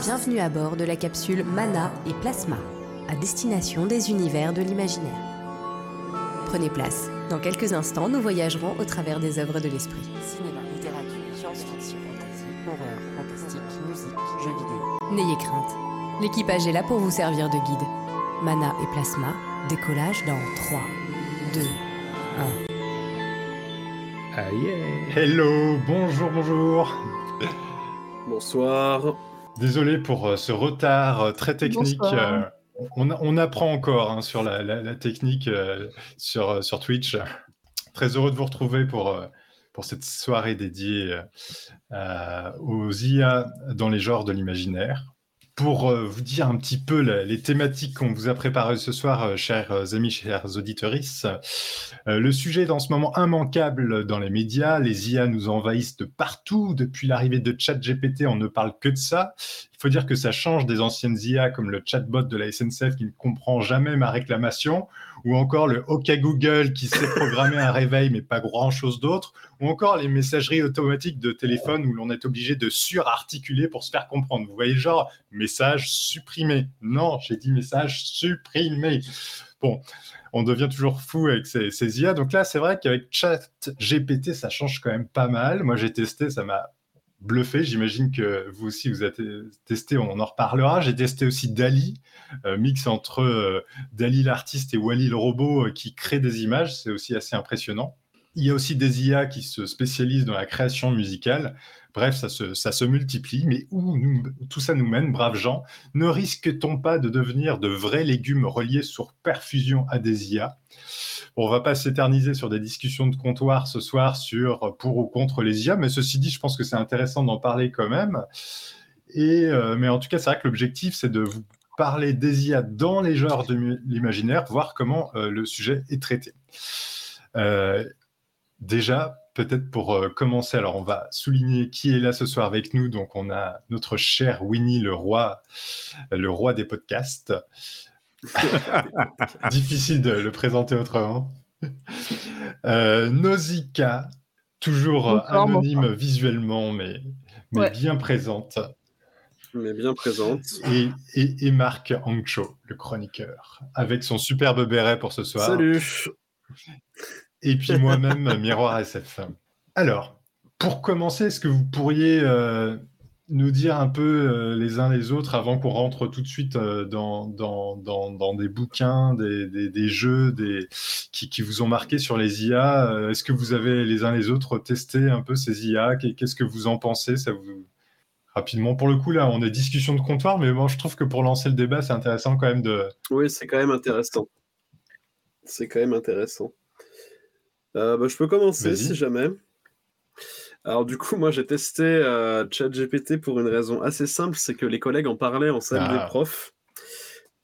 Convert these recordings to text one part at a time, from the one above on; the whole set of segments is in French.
Bienvenue à bord de la capsule Mana et Plasma, à destination des univers de l'imaginaire. Prenez place. Dans quelques instants, nous voyagerons au travers des œuvres de l'esprit. Cinéma, littérature, science-fiction, fantasy, horreur, fantastique, musique, jeux vidéo. N'ayez crainte. L'équipage est là pour vous servir de guide. Mana et Plasma, décollage dans 3, 2, 1. Aïe. Hello, bonjour, bonjour. Bonsoir. Désolé pour euh, ce retard euh, très technique. Bonsoir. euh, on, on apprend encore hein, sur la, la- la technique euh, sur, sur Twitch. Très heureux de vous retrouver pour, pour cette soirée dédiée euh, aux IA dans les genres de l'imaginaire. Pour euh, vous dire un petit peu les thématiques qu'on vous a préparées ce soir, euh, chers euh, amis, chers auditorices, le sujet est en ce moment immanquable dans les médias. Les IA nous envahissent de partout. Depuis l'arrivée de ChatGPT, on ne parle que de ça. Il faut dire que ça change des anciennes IA comme le chatbot de la SNCF qui ne comprend jamais ma réclamation, ou encore le OK Google qui sait programmer un réveil mais pas grand-chose d'autre, ou encore les messageries automatiques de téléphone où l'on est obligé de surarticuler pour se faire comprendre. Vous voyez, genre, message supprimé. Non, j'ai dit message supprimé. Bon, on devient toujours fou avec ces, IA. Donc là, c'est vrai qu'avec ChatGPT, ça change quand même pas mal. Moi, j'ai testé, ça m'a bluffé. J'imagine que vous aussi, vous avez testé, on en reparlera. J'ai testé aussi Dali, euh, mix entre euh, Dali l'artiste et Wally le robot euh, qui crée des images. C'est aussi assez impressionnant. Il y a aussi des IA qui se spécialisent dans la création musicale. Bref, ça se, ça se multiplie. Mais où tout ça nous mène, braves gens Ne risque-t-on pas de devenir de vrais légumes reliés sur perfusion à des IA Bon, on va pas s'éterniser sur des discussions de comptoir ce soir sur pour ou contre les IA, mais ceci dit, je pense que c'est intéressant d'en parler quand même. Et, euh, mais en tout cas, c'est vrai que l'objectif, c'est de vous parler des IA dans les genres de l'imaginaire, voir comment euh, le sujet est traité. Euh, déjà, peut-être pour euh, commencer, alors on va souligner qui est là ce soir avec nous. Donc, on a notre cher Winnie, le roi, le roi des podcasts. Difficile de le présenter autrement. Euh, Nausicaa, toujours anonyme visuellement, mais, mais Ouais. bien présente. Mais bien présente. Et, et, et Marc Ancho, le chroniqueur, avec son superbe béret pour ce soir. Salut. Et puis moi-même, Miroir SF. Alors, pour commencer, est-ce que vous pourriez euh, nous dire un peu euh, les uns les autres avant qu'on rentre tout de suite euh, dans, dans, dans, dans des bouquins, des, des, des jeux des, qui, qui vous ont marqué sur les IA Est-ce que vous avez les uns les autres testé un peu ces IA Qu'est- Qu'est-ce que vous en pensez? Ça vous... Rapidement, pour le coup, là, on est discussion de comptoir, mais moi, je trouve que pour lancer le débat, c'est intéressant quand même de, Oui, c'est quand même intéressant. C'est quand même intéressant. Euh, bah, je peux commencer si jamais. Alors du coup, moi j'ai testé euh, ChatGPT pour une raison assez simple, c'est que les collègues en parlaient en salle Ah. des profs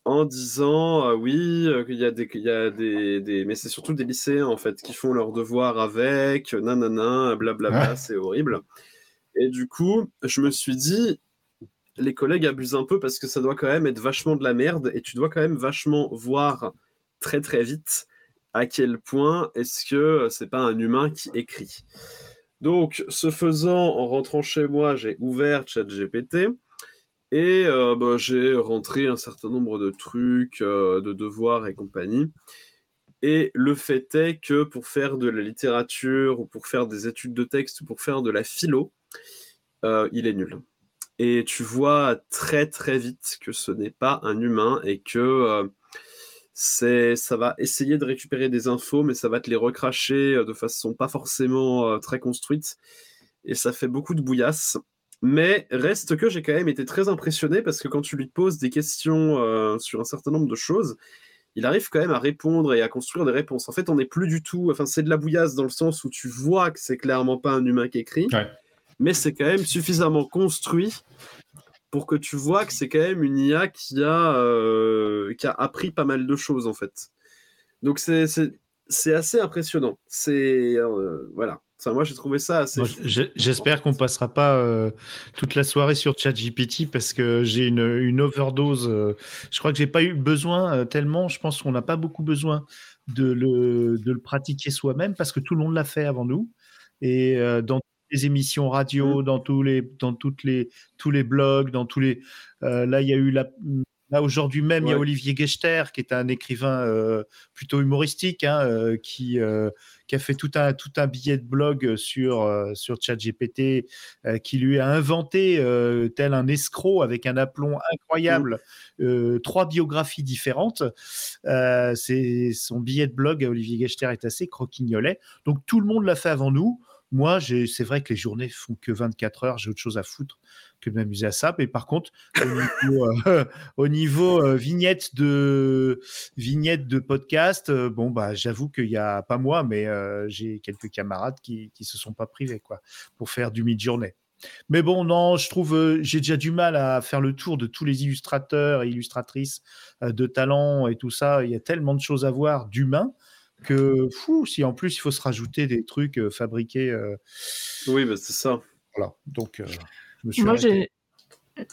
en disant euh, oui, qu'il y a des, qu'il y a des, des- mais c'est surtout des lycéens en fait qui font leurs devoirs avec, nanana, blablabla, Ouais. c'est horrible. Et du coup, je me suis dit, les collègues abusent un peu parce que ça doit quand même être vachement de la merde et tu dois quand même vachement voir très très vite à quel point est-ce que c'est pas un humain qui écrit. Donc, ce faisant, en rentrant chez moi, j'ai ouvert ChatGPT et euh, bah, j'ai rentré un certain nombre de trucs, euh, de devoirs et compagnie. Et le fait est que pour faire de la littérature ou pour faire des études de texte ou pour faire de la philo, euh, il est nul. Et tu vois très très vite que ce n'est pas un humain et que euh, c'est, ça va essayer de récupérer des infos, mais ça va te les recracher euh, de façon pas forcément euh, très construite. Et ça fait beaucoup de bouillasse. Mais reste que j'ai quand même été très impressionné parce que quand tu lui poses des questions euh, sur un certain nombre de choses, il arrive quand même à répondre et à construire des réponses. En fait, on n'est plus du tout. Enfin, c'est de la bouillasse dans le sens où tu vois que c'est clairement pas un humain qui écrit, Ouais. mais c'est quand même suffisamment construit pour que tu vois que c'est quand même une IA qui a, euh, qui a appris pas mal de choses en fait. Donc c'est c'est- c'est assez impressionnant. C'est euh, voilà. Enfin, moi j'ai trouvé ça assez. J'espère qu'on passera pas euh, toute la soirée sur ChatGPT parce que j'ai une, une overdose. euh, je crois que j'ai pas eu besoin tellement. Je pense qu'on n'a pas beaucoup besoin de le, de le pratiquer soi-même parce que tout le monde l'a fait avant nous. Et dans les émissions radio, dans tous les, dans toutes les, tous les blogs, dans tous les. euh, là, il y a eu la. Là, aujourd'hui même, il y a. Olivier Gechter, qui est un écrivain euh, plutôt humoristique, hein, euh, qui, qui a fait tout un, tout un billet de blog sur, sur ChatGPT, qui lui a inventé, tel un escroc, avec un aplomb incroyable, euh, trois biographies différentes. C'est son billet de blog à Olivier Gechter est assez croquignolet. Donc tout le monde l'a fait avant nous. Moi, c'est vrai que les journées font que 24 heures. J'ai autre chose à foutre que de m'amuser à ça. Mais par contre, au niveau, euh, euh, vignette de vignette de podcast, euh, bon bah j'avoue qu'il y a pas moi, mais j'ai quelques camarades qui qui se sont pas privés quoi pour faire du mid-journée. Mais bon, non, je trouve, j'ai déjà du mal à faire le tour de tous les illustrateurs et illustratrices de talent et tout ça. Il y a tellement de choses à voir d'humains que, fou, si en plus il faut se rajouter des trucs euh, fabriqués. euh, Oui, bah, c'est ça. voilà. Donc, euh, je me suis Moi, j'ai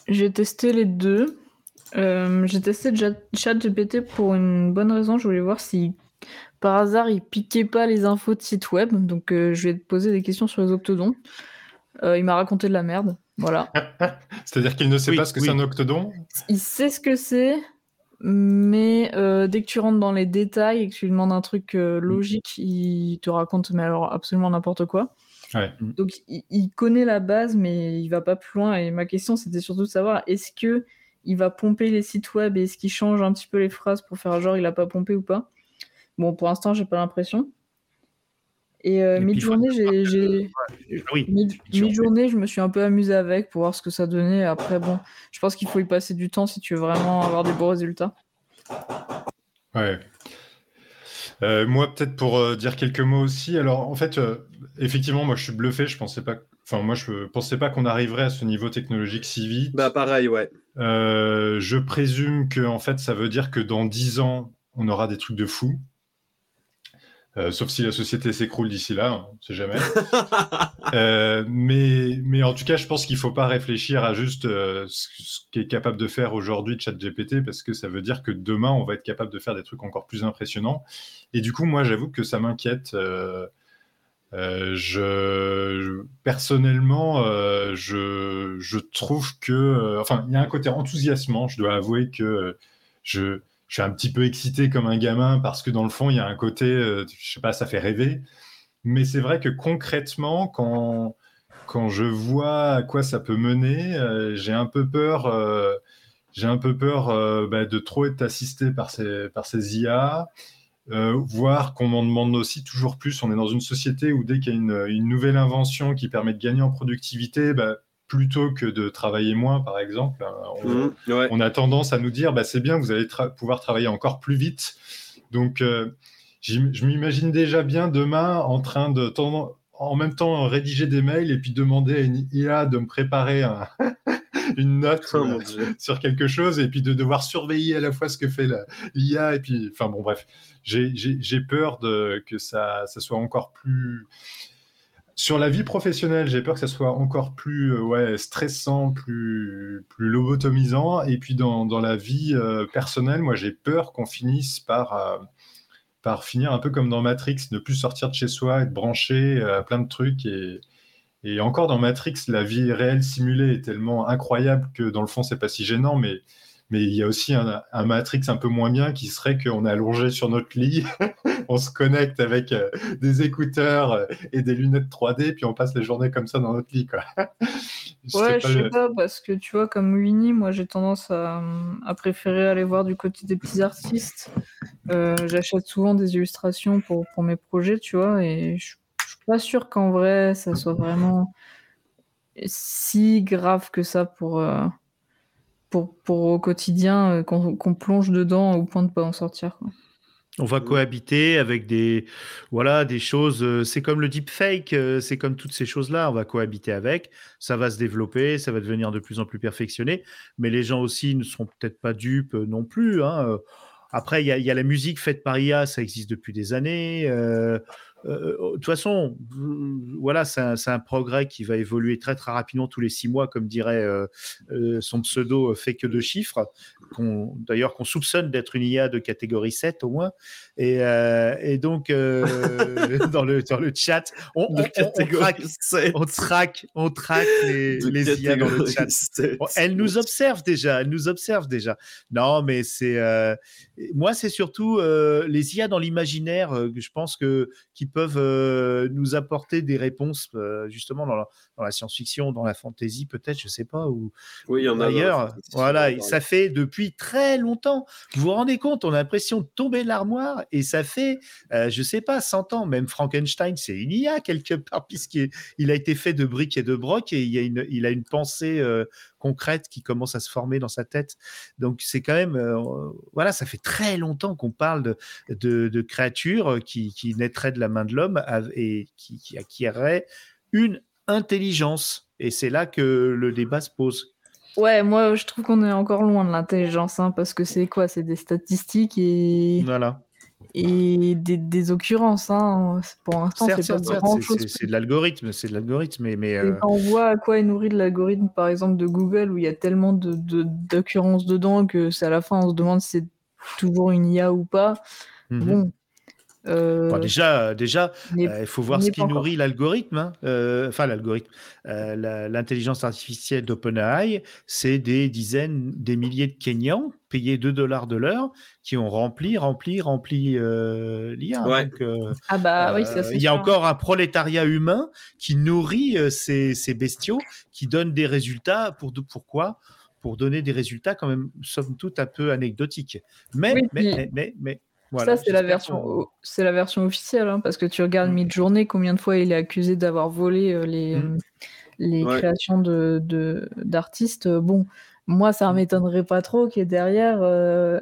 j'ai testé les deux. Euh, j'ai testé ChatGPT pour une bonne raison. Je voulais voir si par hasard il piquait pas les infos de site web. Donc, euh, je vais te poser des questions sur les octodons. Euh, il m'a raconté de la merde. Voilà. C'est-à-dire qu'il ne sait Oui, pas ce que oui. c'est un octodon? Il sait ce que c'est, mais euh, dès que tu rentres dans les détails et que tu lui demandes un truc euh, logique, il te raconte mais alors absolument n'importe quoi. Ouais. Donc il, il connaît la base, mais il va pas plus loin. Et ma question, c'était surtout de savoir est-ce que il va pomper les sites web et est-ce qu'il change un petit peu les phrases pour faire genre il a pas pompé ou pas? Bon, pour l'instant, j'ai pas l'impression. Et, euh, faut- j'ai, j'ai- oui, Mi- sûr. Mi-journée, je me suis un peu amusé avec pour voir ce que ça donnait. Après, bon, je pense qu'il faut y passer du temps si tu veux vraiment avoir des beaux résultats. Ouais. Euh, moi, peut-être pour euh, dire quelques mots aussi. Alors, en fait, euh, effectivement, moi, je suis bluffé. Je pensais pas. Enfin, moi, je pensais pas qu'on arriverait à ce niveau technologique si vite. Bah, pareil, ouais. Euh, je présume que, en fait, ça veut dire que dans 10 ans, on aura des trucs de fou. Euh, sauf si la société s'écroule d'ici là, hein, on sait jamais. Euh, mais, mais en tout cas, je pense qu'il ne faut pas réfléchir à juste euh, ce, ce qu'est capable de faire aujourd'hui ChatGPT, parce que ça veut dire que demain, on va être capable de faire des trucs encore plus impressionnants. Et du coup, moi, j'avoue que ça m'inquiète. Je, personnellement, je, je trouve que, enfin, il y a un côté enthousiasmant. Je dois avouer que je, je suis un petit peu excité comme un gamin parce que dans le fond, il y a un côté, euh, je sais pas, ça fait rêver. Mais c'est vrai que concrètement, quand, quand je vois à quoi ça peut mener, euh, j'ai un peu peur, euh, un peu peur euh, bah, de trop être assisté par ces, par ces IA, voir qu'on m'en demande aussi toujours plus. On est dans une société où dès qu'il y a une, une nouvelle invention qui permet de gagner en productivité, bah, plutôt que de travailler moins, par exemple, on, Mhm, ouais. on a tendance à nous dire bah, c'est bien, vous allez tra- pouvoir travailler encore plus vite. Donc, euh, je m'imagine déjà bien demain en train de en même temps rédiger des mails et puis demander à une IA de me préparer un- une note Oh, euh, sur quelque chose et puis de devoir surveiller à la fois ce que fait l'IA et puis enfin bon bref j'ai- peur de que ça, ça soit encore plus sur la vie professionnelle j'ai peur que ça soit encore plus euh, stressant plus lobotomisant. Et puis dans, la vie euh, personnelle moi j'ai peur qu'on finisse par euh, par finir un peu comme dans Matrix ne plus sortir de chez soi être branché à plein de trucs. Et et encore dans Matrix, la vie réelle simulée est tellement incroyable que dans le fond, c'est pas si gênant, mais, mais il y a aussi un, un Matrix un peu moins bien qui serait qu'on est allongé sur notre lit, on se connecte avec euh, des écouteurs euh, et des lunettes 3D, puis on passe la journée comme ça dans notre lit. Quoi. Je Ouais, sais je pas sais le- pas, parce que tu vois, comme Winnie, moi j'ai tendance à, à préférer aller voir du côté des petits artistes. Euh, J'achète souvent des illustrations pour, pour mes projets, tu vois, et je suis pas sûre qu'en vrai ça soit vraiment si grave que ça pour, euh, pour, pour au quotidien, euh, qu'on plonge dedans au point de pas en sortir. quoi. On va cohabiter avec des voilà des choses. euh, c'est comme le deepfake, euh, c'est comme toutes ces choses-là. On va cohabiter avec. Ça va se développer, ça va devenir de plus en plus perfectionné. Mais les gens aussi ne seront peut-être pas dupes non plus. hein. Après, il y, a- il y a la musique faite par IA, ça existe depuis des années. euh, de toute façon, voilà, c'est un, un, progrès qui va évoluer très très rapidement tous les six mois, comme dirait son pseudo fait que de chiffres, d'ailleurs qu'on soupçonne d'être une IA de catégorie 7 au moins. Et, et donc, dans, le, dans le chat, on, on, on, traque, on, traque, les, les IA dans le chat. elle nous observe déjà, elle nous observe déjà. Non, mais c'est moi, c'est surtout les IA dans l'imaginaire, je pense que qui peuvent nous apporter des réponses justement dans la, dans la science-fiction, dans la fantasy, peut-être, je sais pas, ou oui, il y en a ailleurs. Voilà, ça fait depuis très longtemps. Vous vous rendez compte, on a l'impression de tomber de l'armoire et ça fait, je sais pas, 100 ans. Même Frankenstein, c'est une IA quelque part, puisqu'il a été fait de briques et de brocs et il, y a une, il a une pensée concrète qui commence à se former dans sa tête. Donc c'est quand même, voilà, ça fait très longtemps qu'on parle de, de, créatures qui, qui, naîtraient de la main de l'homme et qui, qui acquéreraient une intelligence. Et c'est là que le débat se pose. Ouais, moi je trouve qu'on est encore loin de l'intelligence, hein, parce que c'est quoi? C'est des statistiques et. Voilà et des, des occurrences. Hein. Pour l'instant, c'est pas grand chose. C'est de l'algorithme, c'est de l'algorithme. Mais, mais euh... on voit à quoi est nourri de l'algorithme, par exemple, de Google, où il y a tellement d'occurrences de, dedans que c'est à la fin, on se demande si c'est toujours une IA ou pas. Mm -hmm. Bon, euh... déjà, déjà, euh, il faut voir ce qui nourrit l'algorithme. Hein. Euh, enfin, l'algorithme, euh, l'intelligence artificielle d'OpenAI, c'est des dizaines, des milliers de Kenyans payés 2 dollars de l'heure qui ont rempli, rempli, rempli l'IA. Ouais. ah bah oui, Il y a encore un prolétariat humain qui nourrit ces, ces, bestiaux, qui donne des résultats. Pour pourquoi? Pour donner des résultats quand même, somme toute, un peu anecdotiques. Mais, oui, mais, mais, mais, mais ça, c'est la, version, c'est la version officielle, hein, parce que tu regardes mmh. Mid-Journée, combien de fois il est accusé d'avoir volé euh, les, mmh. les ouais. créations de, de, d'artistes. Bon, moi, ça ne m'étonnerait pas trop qu'il derrière euh,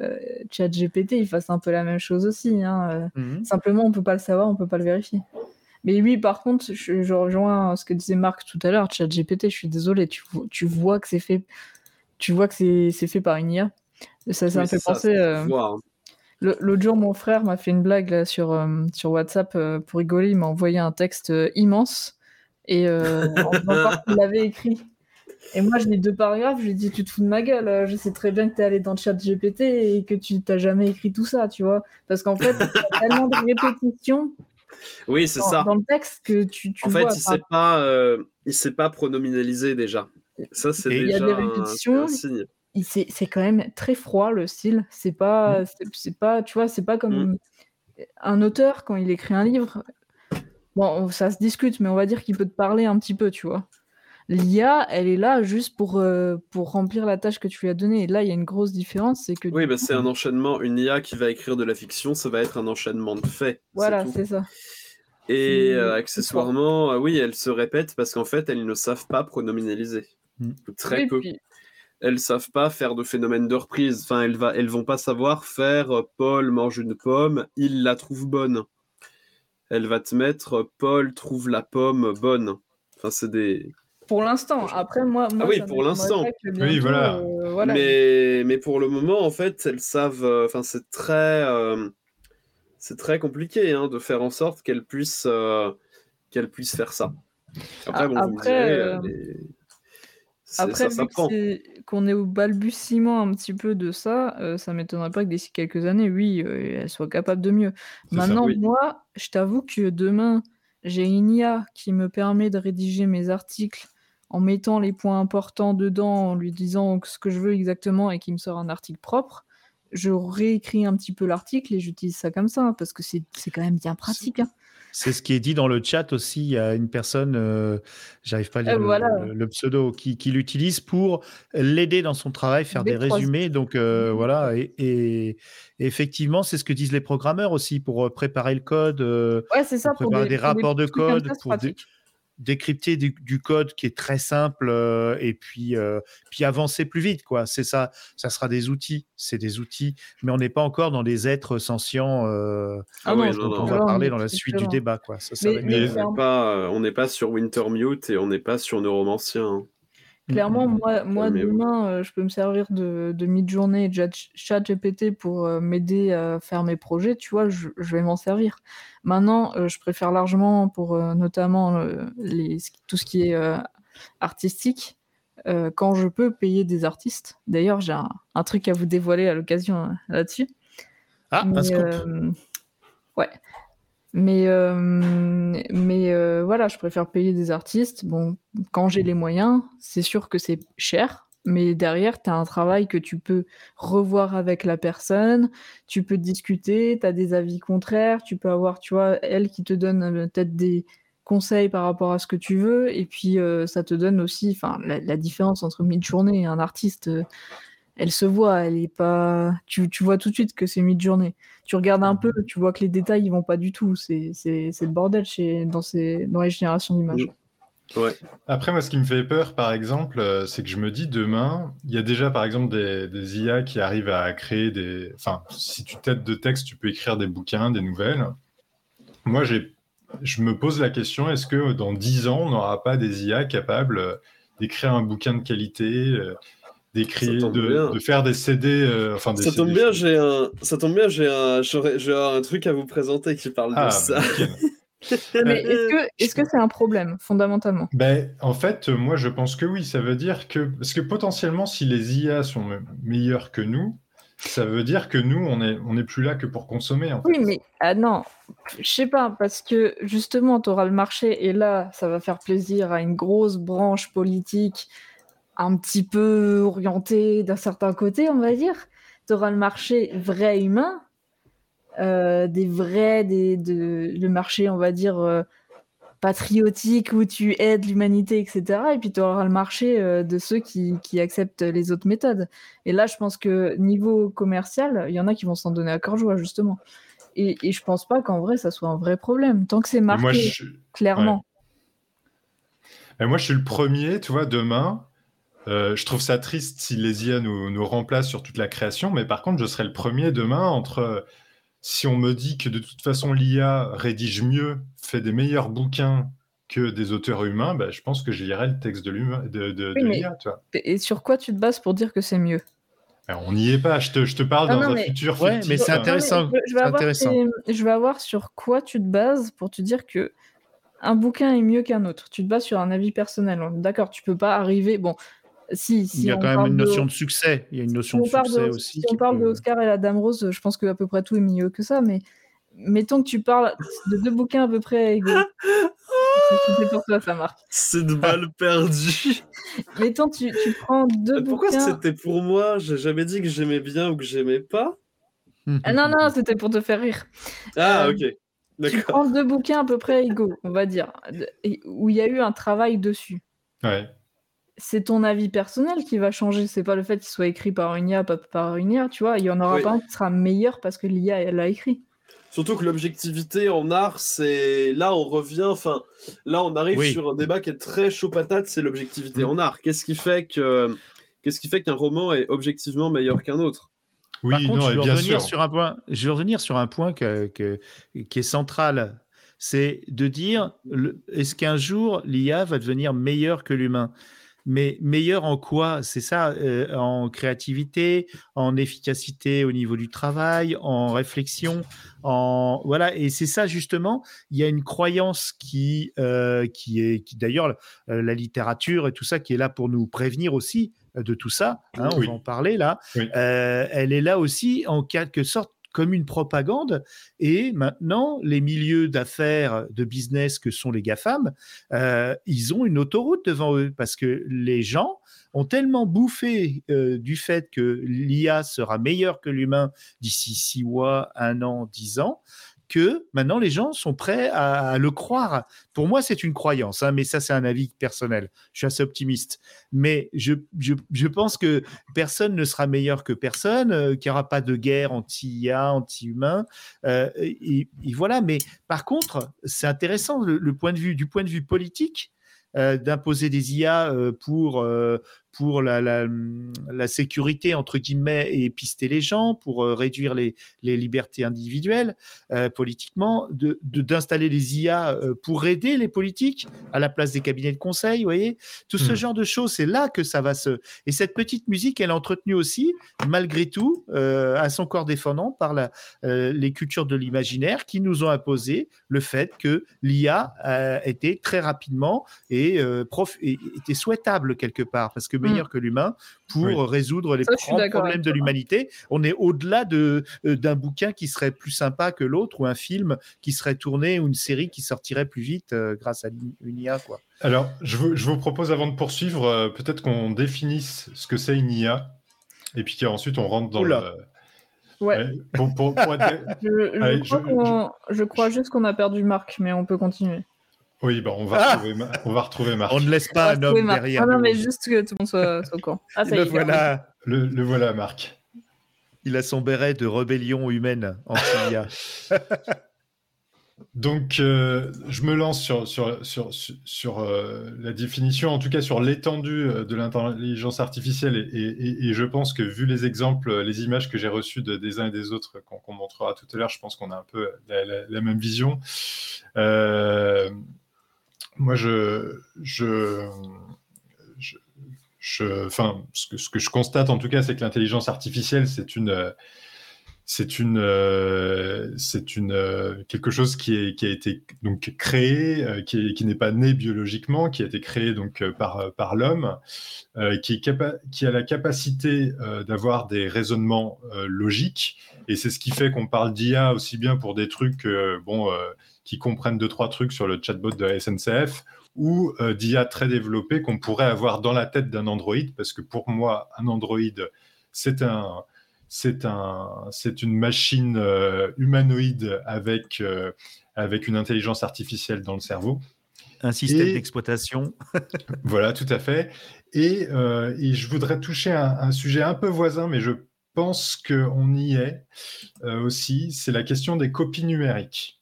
ChatGPT il fasse un peu la même chose aussi. Hein. Mmh. Simplement, on ne peut pas le savoir, on ne peut pas le vérifier. Mais oui, par contre, je, je, rejoins ce que disait Marc tout à l'heure, ChatGPT, je suis désolé, tu, tu vois que c'est fait, tu vois que c'est, c'est fait par une IA. Ça, ça oui, me fait ça, penser. Euh... Voir, hein. L'autre jour, mon frère m'a fait une blague là, sur, euh, sur WhatsApp euh, pour rigoler. Il m'a envoyé un texte euh, immense et euh, il l'avait écrit. Et moi, je lis deux paragraphes. Je lui ai dit Tu te fous de ma gueule. Je sais très bien que tu es allé dans le chat GPT et que tu t'as jamais écrit tout ça, tu vois. Parce qu'en fait, il y a tellement de répétitions. Oui, c'est ça. Dans le texte que tu. tu en vois, fait, il ne sait, pas, euh, il sait pas pronominaliser déjà. Ça, c'est déjà il y a des répétitions. un signe c'est quand même très froid le style. C'est pas, mmh. c'est pas, tu vois, c'est pas comme mmh. un auteur quand il écrit un livre. Bon, ça se discute, mais on va dire qu'il peut te parler un petit peu, tu vois. L'IA, elle est là juste pour, euh, pour remplir la tâche que tu lui as donnée. Et là, il y a une grosse différence, c'est que. Oui, bah, c'est un enchaînement. Une IA qui va écrire de la fiction, ça va être un enchaînement de faits. Voilà, c'est ça. Et euh, accessoirement, euh, oui, elles se répètent parce qu'en fait, elles ne savent pas pronominaliser. Mmh. Très oui, peu. Puis, elles savent pas faire de phénomène de reprise. Enfin, elles, va, elles vont pas savoir faire euh, Paul mange une pomme, il la trouve bonne. Elle va te mettre Paul trouve la pomme bonne. Enfin, c'est des. Pour l'instant. Après, moi. moi ah oui, pour l'instant. Oui, voilà. Euh, voilà. Mais, mais pour le moment, en fait, elles savent. euh, Enfin, c'est très. euh, c'est très compliqué hein, de faire en sorte qu'elles puissent, euh, qu'elles puissent faire ça. Après, bon, vous me Après, direz, euh, euh, les- c'est- Après, ça vu qu'on est au balbutiement un petit peu de ça, euh, ça m'étonnerait pas que d'ici quelques années, oui, euh, elle soit capable de mieux. Ça, Maintenant, oui. moi, je t'avoue que demain, j'ai une IA qui me permet de rédiger mes articles en mettant les points importants dedans, en lui disant ce que je veux exactement et qui me sort un article propre. Je réécris un petit peu l'article et j'utilise ça comme ça, parce que c'est c'est quand même bien pratique. hein. C'est ce qui est dit dans le chat aussi. Il y a une personne, euh, j'arrive pas à lire Euh, le, voilà. le- le pseudo, qui, qui l'utilise pour l'aider dans son travail, faire des B3. résumés. Donc euh, voilà, et, effectivement, c'est ce que disent les programmeurs aussi pour préparer le code, Ouais, c'est ça, pour pour préparer des, des pour des rapports de code, pour. Décrypter du, du code qui est très simple euh, et puis, euh, puis avancer plus vite. quoi. C'est ça, ça sera des outils, c'est des outils, mais on n'est pas encore dans des êtres sentients euh, Ah non, dont non. on va parler dans la suite du débat. Quoi. Ça, ça Mais, va être mais Mais des- on c'est un- n'est pas, on n'est pas sur Wintermute et on n'est pas sur Neuromancien. hein. Clairement, moi, moi oui. demain, euh, je peux me servir de, de mid-journée et de chat- ChatGPT pour euh, m'aider à faire mes projets, tu vois, je, je vais m'en servir. Maintenant, euh, je préfère largement pour euh, notamment euh, les, tout ce qui est euh, artistique, euh, quand je peux payer des artistes. D'ailleurs, j'ai un, un truc à vous dévoiler à l'occasion euh, là-dessus. Ah, un Mais, scoop. euh, ouais. Mais, euh, mais euh, voilà, je préfère payer des artistes. Bon, quand j'ai les moyens, c'est sûr que c'est cher. Mais derrière, tu as un travail que tu peux revoir avec la personne, tu peux discuter, tu as des avis contraires, tu peux avoir, tu vois, elle qui te donne euh, peut-être des conseils par rapport à ce que tu veux, et puis ça te donne aussi, la, différence entre mid-journée et un artiste, elle se voit, elle est pas. Tu, tu vois tout de suite que c'est mid-journée. Tu regardes un peu, tu vois que les détails ils vont pas du tout. C'est c'est- c'est le bordel chez, dans, ces, dans les générations d'images. Ouais. Après, moi, ce qui me fait peur, par exemple, euh, c'est que je me dis demain, il y a déjà, par exemple, des, des IA qui arrivent à créer des. Enfin, si tu t'aides de texte, tu peux écrire des bouquins, des nouvelles. Moi, j'ai, je me pose la question est-ce que dans 10 ans, on n'aura pas des IA capables euh, d'écrire un bouquin de qualité, euh, d'écrire, de, faire des CD, euh, enfin des Ça tombe CD, bien, j'ai un, ça tombe bien, j'ai un, j'ai un truc à vous présenter qui parle Ah, de ça. bah. Mais est-ce que est-ce que c'est un problème, fondamentalement? Ben, en fait, moi, je pense que oui. Ça veut dire que. Parce que potentiellement, si les IA sont me- meilleurs que nous, ça veut dire que nous, on n'est on est plus là que pour consommer. En fait. Oui, mais ah non, je sais pas, parce que justement, tu auras le marché, et là, ça va faire plaisir à une grosse branche politique un petit peu orientée d'un certain côté, on va dire. Tu auras le marché vrai humain, euh, des vrais, des, de, le marché, on va dire, euh, patriotique, où tu aides l'humanité, etc. Et puis tu auras le marché euh, de ceux qui, qui acceptent les autres méthodes. Et là, je pense que niveau commercial, il y en a qui vont s'en donner à cœur joie, justement. Et, et je pense pas qu'en vrai, ça soit un vrai problème. Tant que c'est marqué moi, je, clairement. mais moi, je suis le premier, tu vois, demain. Euh, je trouve ça triste si les IA nous, nous remplacent sur toute la création, mais par contre, je serai le premier demain entre. Si on me dit que de toute façon l'IA rédige mieux, fait des meilleurs bouquins que des auteurs humains, ben, je pense que je lirai le texte de de, de, Oui, de l'IA, vois. Et sur quoi tu te bases pour dire que c'est mieux? On n'y est pas, je te, je te parle Ah dans non, un mais- futur Ouais, fictif. mais c'est hein. intéressant. Non, mais je, je vais avoir intéressant. tes- je vais avoir sur quoi tu te bases pour te dire que un bouquin est mieux qu'un autre. Tu te bases sur un avis personnel. D'accord, tu peux pas arriver. Bon, si, si Il y a quand même une de- notion de succès. Il y a une notion on de parle succès de, aussi. si on parle de peut- Oscar et la Dame Rose, je pense que à peu près tout est mieux que ça. Mais mettons que tu parles de deux bouquins à peu près égaux. C'était pour toi, ça marque. C'est de balle perdue. Mettons tu, tu prends deux Pourquoi bouquins. c'était pour moi? J'ai jamais dit que j'aimais bien ou que j'aimais pas. Ah non non, c'était pour te faire rire. Ah, Euh, ok. Tu D'accord. prends deux bouquins à peu près égaux, on va dire, de- et- où il y a eu un travail dessus. Ouais. C'est ton avis personnel qui va changer. C'est pas le fait qu'il soit écrit par une IA, pas par une IA, tu vois. Il y en aura Oui. pas un qui sera meilleur parce que l'IA elle l'a écrit. Surtout que l'objectivité en art, c'est. Là, on revient. Enfin, là, on arrive Oui. sur un débat qui est très chaud patate c'est l'objectivité Mm. en art. Qu'est-ce qui fait que. Qu'est-ce qui fait qu'un roman est objectivement meilleur qu'un autre? Oui, Par contre, non, je veux bien revenir sûr. sur un point. Je veux revenir sur un point que, que- qui est central. C'est de dire est-ce qu'un jour l'IA va devenir meilleur que l'humain? Mais meilleur en quoi? C'est ça, euh, en créativité, en efficacité au niveau du travail, en réflexion, en voilà. Et c'est ça justement. Il y a une croyance qui euh, qui est qui d'ailleurs euh, la littérature et tout ça qui est là pour nous prévenir aussi de tout ça. hein, on Oui. va en parler là. Oui. Euh, elle est là aussi en quelque sorte comme une propagande. Et maintenant, les milieux d'affaires, de business que sont les GAFAM, euh, ils ont une autoroute devant eux parce que les gens ont tellement bouffé euh, du fait que l'IA sera meilleure que l'humain d'ici six mois, un an, dix ans, que maintenant les gens sont prêts à, le croire. Pour moi, c'est une croyance, hein, mais ça, c'est un avis personnel. Je suis assez optimiste. Mais je, je, pense que personne ne sera meilleur que personne, euh, qu'il n'y aura pas de guerre anti-IA, anti-humain. Euh, et, voilà. Mais par contre, c'est intéressant le, point de vue, du point de vue politique. d'imposer des IA pour pour la, la, la, sécurité, entre guillemets, et pister les gens, pour euh, réduire les, les, libertés individuelles euh, politiquement, d'installer de, des IA euh, pour aider les politiques à la place des cabinets de conseil, vous voyez? Tout ce hmm. genre de choses, c'est là que ça va se... Et cette petite musique, elle est entretenue aussi, malgré tout, à son corps défendant par la, les cultures de l'imaginaire qui nous ont imposé le fait que l'IA était très rapidement et, prof, et était souhaitable quelque part, parce que meilleur que l'humain pour résoudre les grands problèmes de l'humanité. On est au-delà de, euh, d'un bouquin qui serait plus sympa que l'autre ou un film qui serait tourné ou une série qui sortirait plus vite euh, grâce à une IA. Quoi. Alors, je vous, je vous propose avant de poursuivre, euh, peut-être qu'on définisse ce que c'est une IA et puis qu'ensuite on rentre dans le. Ouais. je, crois juste qu'on a perdu Marc, mais on peut continuer. Oui, bah on, va ah retrouver on va retrouver Marc. On ne laisse pas un homme derrière. non, mais juste que tout le monde soit, au courant. Ah, ça le, voilà. Le, le, voilà, Marc. Il a son béret de rébellion humaine en. Donc, euh, je me lance sur, sur, sur, sur euh, la définition, en tout cas sur l'étendue euh, de l'intelligence artificielle. Et, et, je pense que, vu les exemples, les images que j'ai reçues des uns et des autres qu'on montrera tout à l'heure, je pense qu'on a un peu la, la même vision. Moi, je, je, je, enfin, ce que, je constate en tout cas, c'est que l'intelligence artificielle, c'est une c'est une, euh, c'est une euh, quelque chose qui, a été donc créé, euh, qui, n'est pas né biologiquement, qui a été créé donc par par l'homme, qui, qui a la capacité d'avoir des raisonnements logiques, et c'est ce qui fait qu'on parle d'IA aussi bien pour des trucs bon qui comprennent deux trois trucs sur le chatbot de la SNCF ou d'IA très développés qu'on pourrait avoir dans la tête d'un Android, parce que pour moi un Android c'est un c'est un, c'est une machine euh, humanoïde avec, euh, avec une intelligence artificielle dans le cerveau. Un système d'exploitation. voilà, tout à fait. Et, euh, et je voudrais toucher un, un, sujet un peu voisin, mais je pense qu'on y est aussi. C'est la question des copies numériques.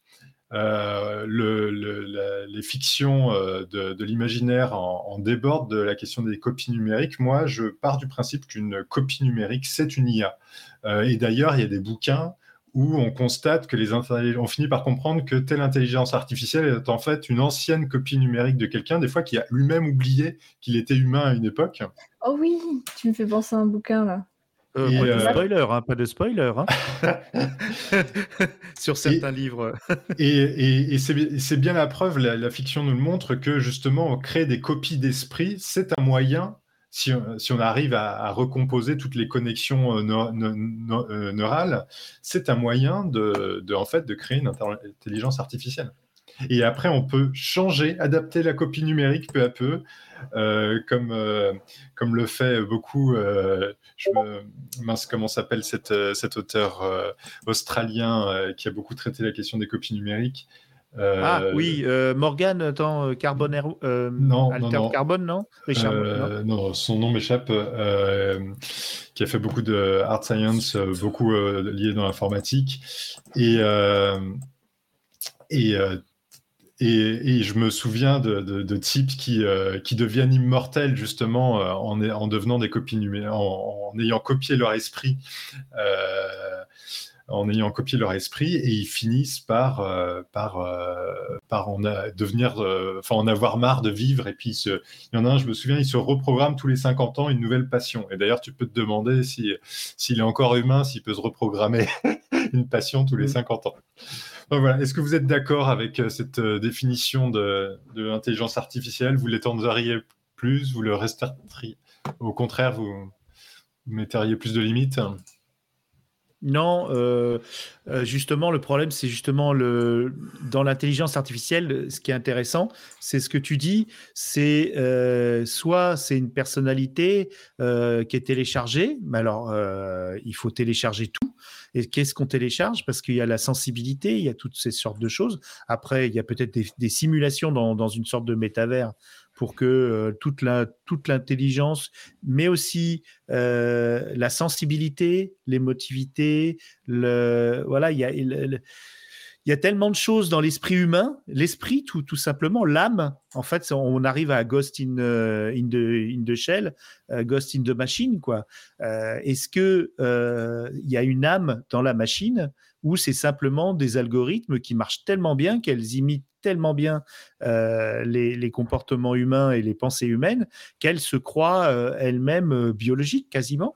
Euh, le, les fictions euh, de, l'imaginaire en, débordent de la question des copies numériques. Moi, je pars du principe qu'une copie numérique, c'est une IA. Euh, et d'ailleurs, il y a des bouquins où on constate que les on finit par comprendre que telle intelligence artificielle est en fait une ancienne copie numérique de quelqu'un, des fois qui a lui-même oublié qu'il était humain à une époque. Oh oui, tu me fais penser à un bouquin là. Euh, pas, de euh, spoiler, hein, pas de spoiler, hein. sur certains livres. et, et c'est bien la preuve, la, fiction nous le montre, que justement, créer des copies d'esprit, c'est un moyen, si, si, on arrive à, recomposer toutes les connexions euh, neurales, c'est un moyen de, de, en fait, de créer une intelligence artificielle. Et après, on peut changer, adapter la copie numérique peu à peu, euh, comme, euh, comme le fait beaucoup, euh, je me, mince, comment s'appelle cet, cet auteur australien qui a beaucoup traité la question des copies numériques ah oui, Morgan, attends, Carbone, non, Alter non, Carbone, non? Richard, non, non, son nom m'échappe, qui a fait beaucoup de hard science, beaucoup lié dans l'informatique. Et, et et, je me souviens de, types qui, euh, qui deviennent immortels justement euh, en, en, devenant des copies numériques, en, ayant copié leur esprit, euh, en ayant copié leur esprit, et ils finissent par, par, par en devenir, enfin en avoir marre de vivre. Et puis il y en a un, je me souviens, il se reprogramme tous les 50 ans une nouvelle passion. Et d'ailleurs, tu peux te demander si s'il est encore humain, s'il peut se reprogrammer une passion tous les 50 Est-ce que vous êtes d'accord avec euh, cette euh, définition de, l'intelligence artificielle? Vous l'étendriez plus? Vous le restreigneriez Au contraire, vous, metteriez plus de limites? Non, euh, justement, le problème, c'est justement le dans l'intelligence artificielle, ce qui est intéressant, c'est ce que tu dis, c'est soit c'est une personnalité qui est téléchargée, mais alors il faut télécharger tout, et qu'est-ce qu'on télécharge? Parce qu'il y a la sensibilité, il y a toutes ces sortes de choses. Après, il y a peut-être des, simulations dans, une sorte de métavers pour que euh, toute la toute l'intelligence, mais aussi euh, la sensibilité, l'émotivité, le voilà, il y a il, y a tellement de choses dans l'esprit humain, l'esprit tout, tout simplement, l'âme. En fait, on arrive à Ghost in, euh, in, the, in the Shell, Ghost in the Machine, quoi. Est-ce que il y a une âme dans la machine ou c'est simplement des algorithmes qui marchent tellement bien qu'elles imitent tellement bien euh, les, les, comportements humains et les pensées humaines qu'elles se croient euh, elles-mêmes euh, biologiques quasiment.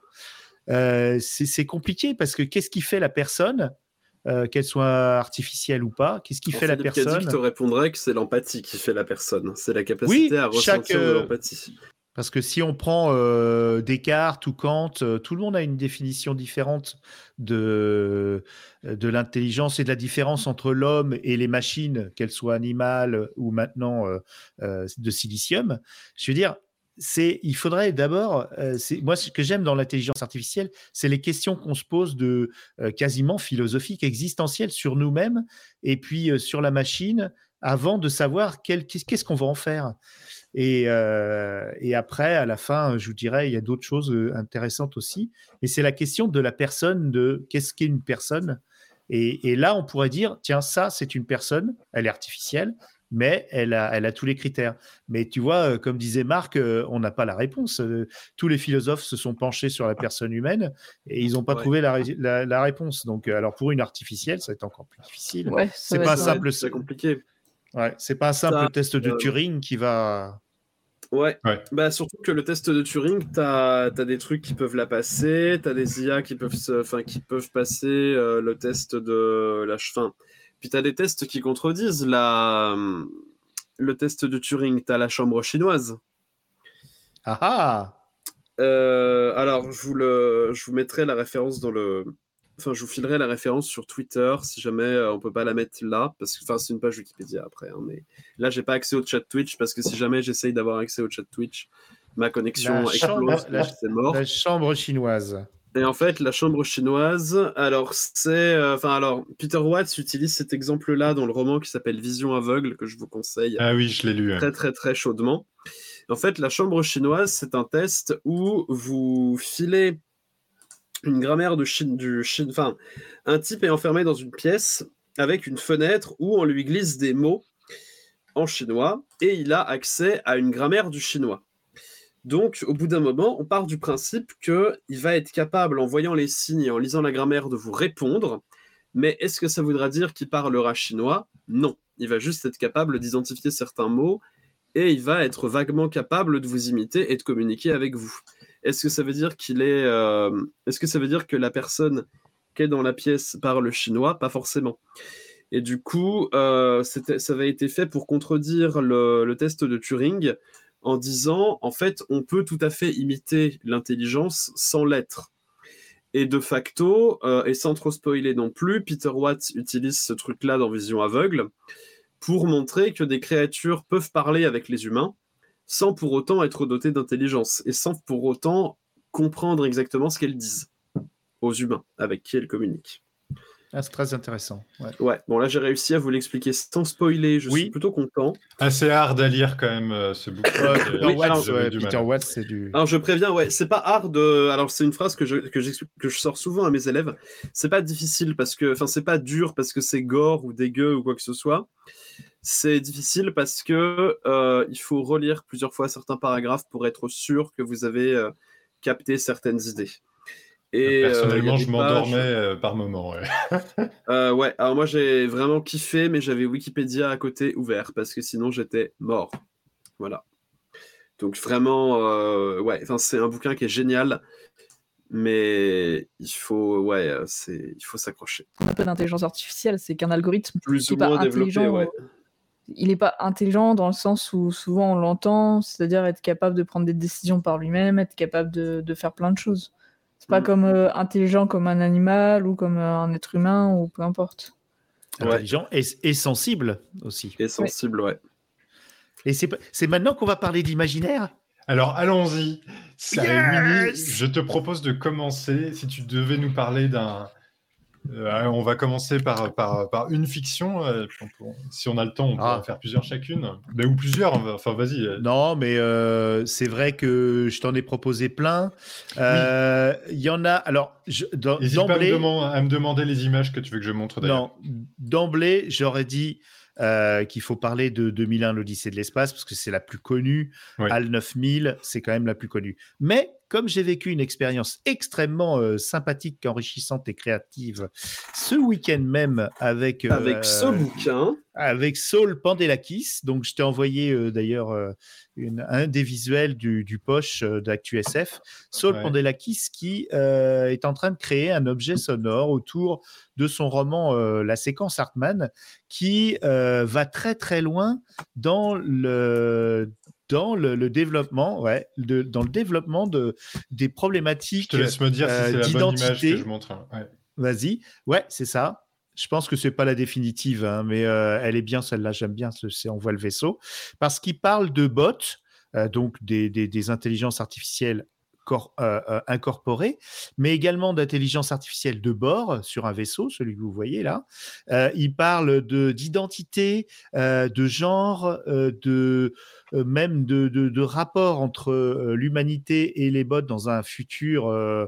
c'est compliqué parce que qu'est-ce qui fait la personne qu'elle soit artificielle ou pas. Qu'est-ce qui En fait la personne Cadic te répondrait que c'est l'empathie qui fait la personne. C'est la capacité Oui, à chaque, ressentir de l'empathie. Parce que si on prend euh, Descartes ou Kant, euh, tout le monde a une définition différente de, de l'intelligence et de la différence entre l'homme et les machines, qu'elles soient animales ou maintenant euh, euh, de silicium. Je veux dire, c'est, il faudrait d'abord, euh, moi ce que j'aime dans l'intelligence artificielle, c'est les questions qu'on se pose de euh, quasiment philosophiques, existentielles sur nous-mêmes et puis euh, sur la machine avant de savoir qu'est-ce qu'on va en faire. Et, euh, et après, à la fin, je vous dirais, il y a d'autres choses euh, intéressantes aussi. Et c'est la question de la personne, de qu'est-ce qu'est une personne. Et, et là, on pourrait dire, tiens, ça, c'est une personne, elle est artificielle, mais elle a, elle a tous les critères. Mais tu vois, euh, comme disait Marc, on n'a pas la réponse. Tous les philosophes se sont penchés sur la personne humaine et ils n'ont pas Ouais. trouvé la, ré- la- la réponse. Donc, alors pour une artificielle, ça va être encore plus difficile. Ouais, C'est pas simple, C'est compliqué. Ouais, c'est pas un simple Ça, test de euh, Turing qui va. Ouais. Ouais. Bah, surtout que le test de Turing, tu as, des trucs qui peuvent la passer, tu as des IA qui peuvent, se- enfin, qui peuvent passer euh, le test de la fin. Puis tu as des tests qui contredisent la, le test de Turing. Tu as la chambre chinoise. Ah ah Euh, alors, je vous, le, je vous mettrai la référence dans le. Enfin, je vous filerai la référence sur Twitter si jamais euh, on peut pas la mettre là, parce que enfin, c'est une page Wikipédia après. hein, mais là, j'ai pas accès au chat Twitch parce que si jamais j'essaye d'avoir accès au chat Twitch, ma connexion La chambre- explose. c'est mort. La chambre chinoise. Et en fait, la chambre chinoise, alors c'est, euh, enfin alors Peter Watts utilise cet exemple-là dans le roman qui s'appelle Vision aveugle que je vous conseille Ah oui, je l'ai lu. ouais. très très très chaudement. En fait, la chambre chinoise, c'est un test où vous filez une grammaire de Chine, du Chine, enfin, un type est enfermé dans une pièce avec une fenêtre où on lui glisse des mots en chinois et il a accès à une grammaire du chinois. Donc, au bout d'un moment, on part du principe qu'il va être capable, en voyant les signes et en lisant la grammaire, de vous répondre. Mais est-ce que ça voudra dire qu'il parlera chinois? Non. Il va juste être capable d'identifier certains mots et il va être vaguement capable de vous imiter et de communiquer avec vous. Est-ce que ça veut dire qu'il est, euh, est-ce que ça veut dire que la personne qui est dans la pièce parle chinois? Pas forcément. Et du coup, euh, ça avait été fait pour contredire le, test de Turing en disant, en fait, on peut tout à fait imiter l'intelligence sans l'être. Et de facto, euh, et sans trop spoiler non plus, Peter Watts utilise ce truc-là dans Vision aveugle pour montrer que des créatures peuvent parler avec les humains sans pour autant être dotées d'intelligence et sans pour autant comprendre exactement ce qu'elles disent aux humains avec qui elles communiquent. Ah, c'est très intéressant. ouais. Ouais, bon là j'ai réussi à vous l'expliquer sans spoiler, je Oui. suis plutôt content. Assez hard à lire quand même euh, ce bouquin. J'ai- Peter oui, Watts, ouais. Peter c'est du. Alors je préviens, ouais, c'est pas hard. euh, alors c'est une phrase que je, que, j'explique- que je sors souvent à mes élèves. C'est pas difficile parce que, enfin c'est pas dur parce que c'est gore ou dégueu ou quoi que ce soit. C'est difficile parce que euh, il faut relire plusieurs fois certains paragraphes pour être sûr que vous avez euh, capté certaines idées. Et, euh, Personnellement, je m'endormais pages- euh, par moment. ouais. Euh, ouais, alors moi j'ai vraiment kiffé, mais j'avais Wikipédia à côté ouvert parce que sinon j'étais mort. Voilà. Donc vraiment, euh, ouais, enfin c'est un bouquin qui est génial, mais il faut, ouais, c'est, il faut s'accrocher. On a pas d'intelligence artificielle, c'est qu'un algorithme Plus ou pas moins développé, intelligent. ouais. Il n'est pas intelligent dans le sens où souvent on l'entend, c'est-à-dire être capable de prendre des décisions par lui-même, être capable de, de faire plein de choses. C'est pas Mm. comme euh, intelligent comme un animal ou comme euh, un être humain ou peu importe. intelligent et, et sensible aussi. Et sensible, ouais. Et c'est maintenant qu'on va parler d'imaginaire? Alors allons-y. Yes je te propose de commencer. Si tu devais nous parler d'un Euh, on va commencer par, par, par une fiction. euh, puis on peut- si on a le temps, on peut Ah. en faire plusieurs chacune. Mais, ou plusieurs. on va- Enfin, vas-y. euh, Non, mais euh, c'est vrai que je t'en ai proposé plein. Euh, Il y en a. Alors, je- dans- N'hésite pas à me, d'emblée, deman- à me demander les images que tu veux que je montre d'ailleurs. non, d'emblée, j'aurais dit euh, qu'il faut parler de 2001, l'Odyssée de l'espace, parce que c'est la plus connue. Oui. HAL 9000, c'est quand même la plus connue. Mais comme j'ai vécu une expérience extrêmement euh, sympathique, enrichissante et créative ce week-end même avec euh, Avec ce bouquin, avec Saul Pandelakis. Donc, je t'ai envoyé euh, d'ailleurs un des visuels du, du poche d'ActuSF. Saul Ouais. Pandelakis qui est en train de créer un objet sonore autour de son roman La séquence Hartmann qui va très très loin dans le dans le, le développement, ouais, de- dans le développement de, des Je problématiques. te laisse me dire si c'est la bonne image d'identité. que je montre. Ouais. Vas-y. Ouais, c'est ça. Je pense que c'est pas la définitive, hein, mais euh, elle est bien celle-là. J'aime bien. ce- c'est on voit le vaisseau parce qu'il parle de bots, euh, donc des, des- des intelligences artificielles cor- euh, incorporées, mais également d'intelligence artificielle de bord sur un vaisseau, celui que vous voyez là. Il parle de d'identité, de genre, de même de, de, rapport entre euh, l'humanité et les bots dans un futur euh,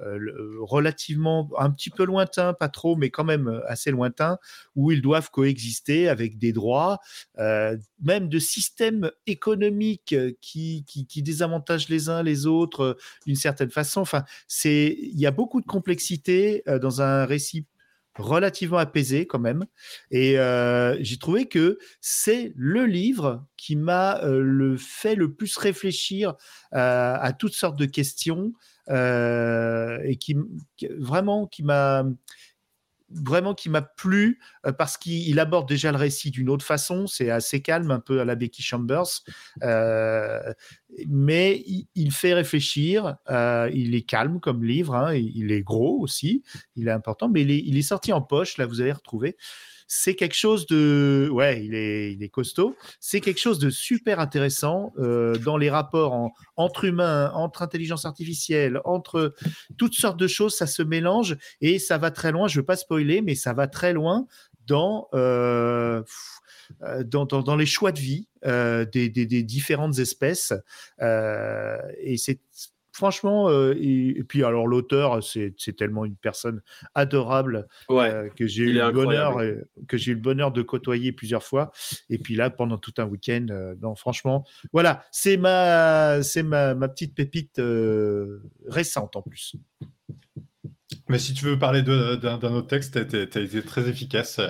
euh, relativement un petit peu lointain, pas trop, mais quand même euh, assez lointain, où ils doivent coexister avec des droits, euh, même de systèmes économiques euh, qui, qui, désavantagent les uns les autres euh, d'une certaine façon. Enfin, c'est il y a beaucoup de complexité euh, dans un récit relativement apaisé quand même. Et euh, j'ai trouvé que c'est le livre qui m'a euh, le fait le plus réfléchir euh, à toutes sortes de questions et qui- vraiment qui m'a vraiment qui m'a plu euh, parce qu'il il aborde déjà le récit d'une autre façon. C'est assez calme, un peu à la Becky Chambers, euh, mais il, fait réfléchir. euh, il est calme comme livre, hein, il, il est gros aussi, il est important, mais il est, il est sorti en poche. Là, vous allez retrouver. C'est quelque chose de, ouais, il est, il est costaud. C'est quelque chose de super intéressant euh, dans les rapports en- entre humains, entre intelligence artificielle, entre toutes sortes de choses. Ça se mélange et ça va très loin. Je veux pas spoiler, mais ça va très loin dans euh, euh, dans, les choix de vie des, différentes espèces. Et c'est franchement, euh, et, et puis alors l'auteur, c'est c'est tellement une personne adorable ouais. euh, que j'ai il eu est le bonheur incroyable. euh, que j'ai eu le bonheur de côtoyer plusieurs fois. Et puis là, pendant tout un week-end, euh, non, franchement, voilà, c'est ma c'est ma, ma petite pépite euh, récente en plus. Mais si tu veux parler d'un autre texte, tu as été très efficace.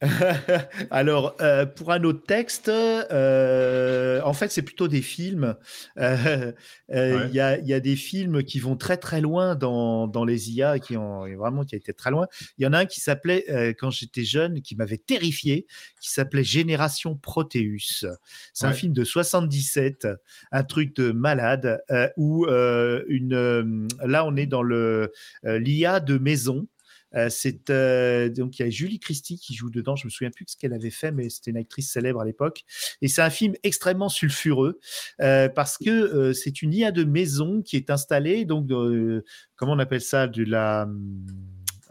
Alors, euh, pour un autre texte, euh, en fait, c'est plutôt des films. Euh, Il Ouais. y, a, il y a des films qui vont très très loin dans, dans les IA, qui ont vraiment qui a été très loin. Il y en a un qui s'appelait, quand j'étais jeune, qui m'avait terrifié, qui s'appelait Génération Proteus. C'est un film de 77, un truc de malade, où une, là on est dans le l'IA de maison. Euh, c'est euh, donc il y a Julie Christie qui joue dedans. Je me souviens plus de ce qu'elle avait fait, mais c'était une actrice célèbre à l'époque. Et c'est un film extrêmement sulfureux euh, parce que euh, c'est une IA de maison qui est installée. Donc, euh, comment on appelle ça? De la,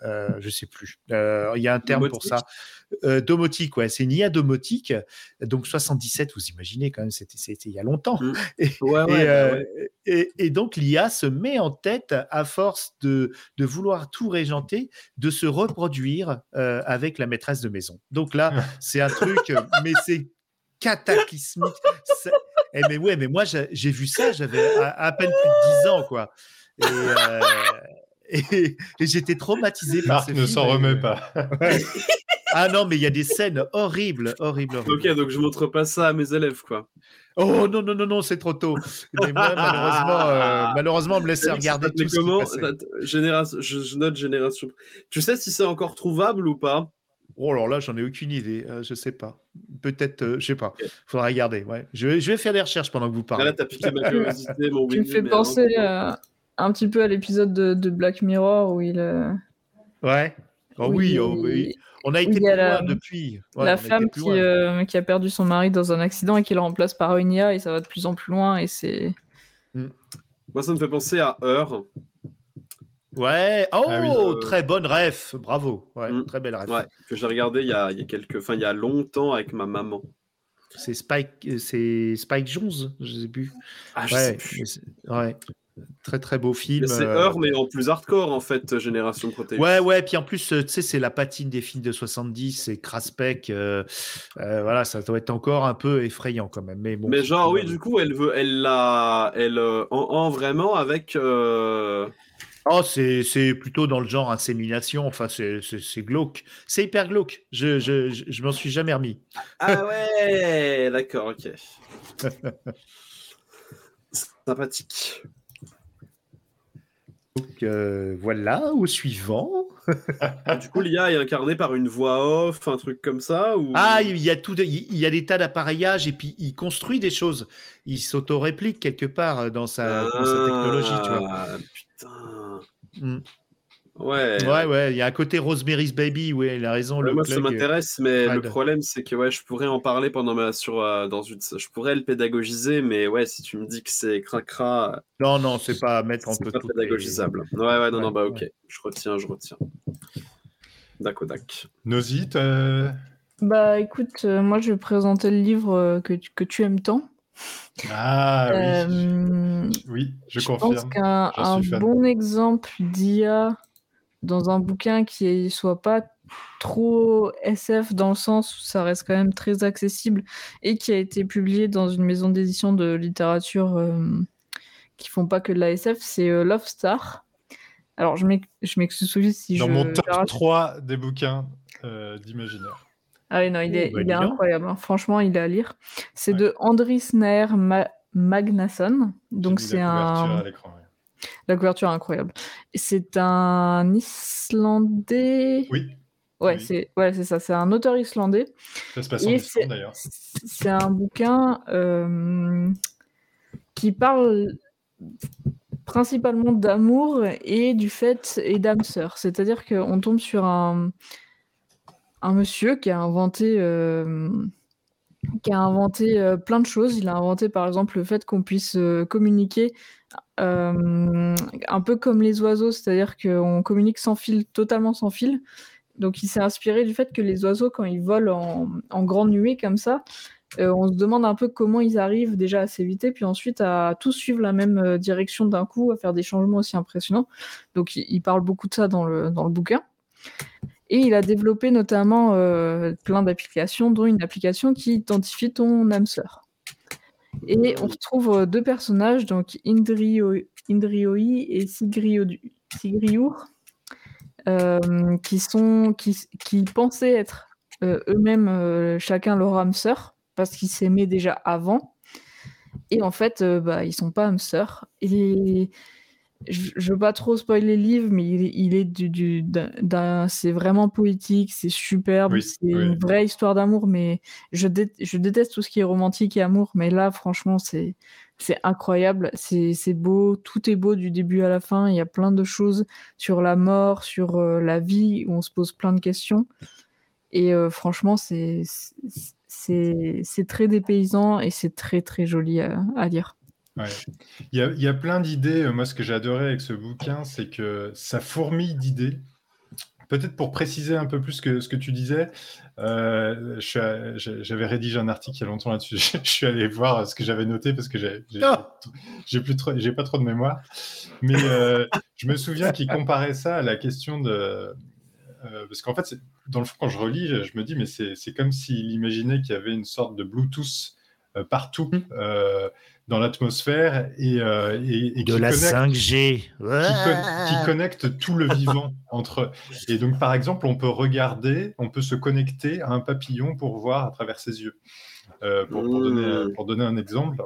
euh, je sais plus. Euh, Il y a un terme pour Domotique ça. Euh, domotique, ouais. C'est une IA domotique. Donc 77, vous imaginez quand même, c'était il y a longtemps. Mm. Et, Ouais, ouais, et, euh, ouais. et- et donc l'IA se met en tête, à force de, de vouloir tout régenter, de se reproduire avec la maîtresse de maison. Donc là, c'est un truc, mais c'est cataclysmique. Eh, mais ouais, mais moi j'ai vu ça, j'avais à, à peine plus de 10 ans, quoi. Et, et- et j'étais traumatisé par Marc ce ne s'en Et- remet pas. Ouais. Ah non, mais il y a des scènes horribles, horribles, horribles. Ok, donc je montre pas ça à mes élèves, quoi. Oh non, non, non, non, c'est trop tôt. Mais moi, malheureusement, euh, malheureusement, on me laissait regarder tout ce qui comment Génération, je, je note génération. Tu sais si c'est encore trouvable ou pas? Oh alors là, j'en ai aucune idée. euh, je sais pas. Peut-être, euh, je sais pas. Faudra regarder. Ouais. Je, vais, je vais faire des recherches pendant que vous Ah, parlez. Là, t'as piqué ma curiosité, mon Tu me fais penser alors, euh, un petit peu à l'épisode de, de Black Mirror où il, euh, Ouais. Oh où oui, il- oh oui. on a été plus la- loin depuis. Ouais, la femme qui, loin. euh, qui a perdu son mari dans un accident et qui le remplace par une IA et ça va de plus en plus loin et c'est Moi, ça me fait penser à Heure. Ouais, oh, Ah oui. Euh, très bonne ref, bravo. Ouais, Mm. très belle ref. Ouais, que j'ai regardé il y a, il y a quelques, enfin il y a longtemps avec ma maman. C'est Spike, euh, c'est Spike Jones, je sais plus. Ah, je ouais, sais plus. ouais, très très beau film. C'est Heure, mais en plus hardcore en fait, Génération Protégée. Ouais, ouais, puis en plus, euh, tu sais, c'est la patine des films de 70, c'est Craspec, euh, euh, voilà, ça doit être encore un peu effrayant quand même. Mais, bon, mais c'est genre, oui, du coup, elle veut, elle l'a, elle en, en vraiment avec. euh, Oh, c'est plutôt dans le genre insémination, enfin, c'est glauque. C'est hyper glauque, je, je, je, je m'en suis jamais remis. Ah ouais, d'accord, ok. Sympathique. Donc euh, voilà, au suivant. Du coup, l'IA est incarnée par une voix off, un truc comme ça ou... Ah, il y a tout, il y a des tas d'appareillages et puis il construit des choses. Il s'auto-réplique quelque part euh, dans sa, dans sa technologie, tu vois. Ah, Putain. Mm. Ouais. Ouais, ouais, il y a un côté Rosemary's Baby, oui, il a raison. Ouais, le moi, ça plug, euh, m'intéresse, mais le problème, c'est que ouais, je pourrais en parler pendant ma sur euh, dans une, je pourrais le pédagogiser, mais ouais, si tu me dis que c'est cracra, Non, non, c'est pas à mettre pas les- pédagogisable. Ouais, ouais, non, Ouais, non, bah ok, ouais. je retiens, je retiens. D'accord, dac. Nosy, t'as- Bah écoute, euh, moi je vais présenter le livre euh, que, tu- que tu aimes tant. Ah oui, Euh, oui, je, je confirme. pense qu'un bon exemple d'IA dans un bouquin qui soit pas trop SF dans le sens où ça reste quand même très accessible et qui a été publié dans une maison d'édition de littérature euh, qui font pas que de la SF, c'est euh, Love Star. Alors je m'ex- je m'excuse si Dans je mon top j'arrache 3 des bouquins euh, d'imaginaire. Ah oui, non, il Oh, est, bah, il est donc. incroyable. hein. Franchement, il est à lire. C'est Ouais. de Andris Nair Ma- Magnasson. Donc, c'est un. à. La couverture est incroyable. C'est un Islandais. Oui, Ouais, oui. c'est ouais, c'est ça. C'est un auteur islandais. ça se passe en Islande d'ailleurs. c'est un bouquin euh, qui parle principalement d'amour et du fait et d'âme sœur. C'est-à-dire qu'on tombe sur un, un monsieur qui a inventé, euh, qui a inventé euh, plein de choses. Il a inventé par exemple le fait qu'on puisse communiquer un peu comme les oiseaux, c'est-à-dire qu'on communique sans fil, totalement sans fil. Donc il s'est inspiré du fait que les oiseaux, quand ils volent en, grande nuée comme ça, euh, on se demande un peu comment ils arrivent déjà à s'éviter, puis ensuite à tous suivre la même euh, direction d'un coup, à faire des changements aussi impressionnants. Donc il, parle beaucoup de ça dans le, bouquin. Et il a développé notamment euh, plein d'applications, dont une application qui identifie ton âme sœur. Et on retrouve euh, deux personnages, donc Indrio, Indrioi et Sigriur, euh, qui, qui, pensaient être euh, eux-mêmes euh, chacun leur âme sœur, parce qu'ils s'aimaient déjà avant. Et en fait, bah, ils sont pas âmes sœurs. Je, je veux pas trop spoiler le livre, mais il, est- il est du, du- c'est vraiment poétique, c'est superbe, Oui, c'est oui. une vraie histoire d'amour. Mais je, dé- je déteste tout ce qui est romantique et amour, mais là, franchement, c'est c'est incroyable, c'est c'est beau, tout est beau du début à la fin. Il y a plein de choses sur la mort, sur euh, la vie, où on se pose plein de questions. Et euh, franchement, c'est c'est c'est très dépaysant et c'est très très joli à, à lire. Ouais. Il y a, il y a plein d'idées. Euh, Moi, ce que j'ai adoré avec ce bouquin, c'est que ça fourmille d'idées. Peut-être pour préciser un peu plus que ce que tu disais, euh, j'avais rédigé un article il y a longtemps là-dessus. Je suis allé voir ce que j'avais noté parce que j'ai plus trop, j'ai pas trop de mémoire. Mais euh, je me souviens qu'il comparait ça à la question de, euh, parce qu'en fait, dans le fond, quand je relis, je, je me dis, mais c'est c'est comme s'il imaginait qu'il y avait une sorte de Bluetooth euh, partout euh, dans l'atmosphère et, euh, et, et De qui la connecte- 5G. qui, con- qui connecte tout le vivant entre eux. Et donc, par exemple, on peut regarder, on peut se connecter à un papillon pour voir à travers ses yeux. Euh, pour, pour donner, pour donner un exemple.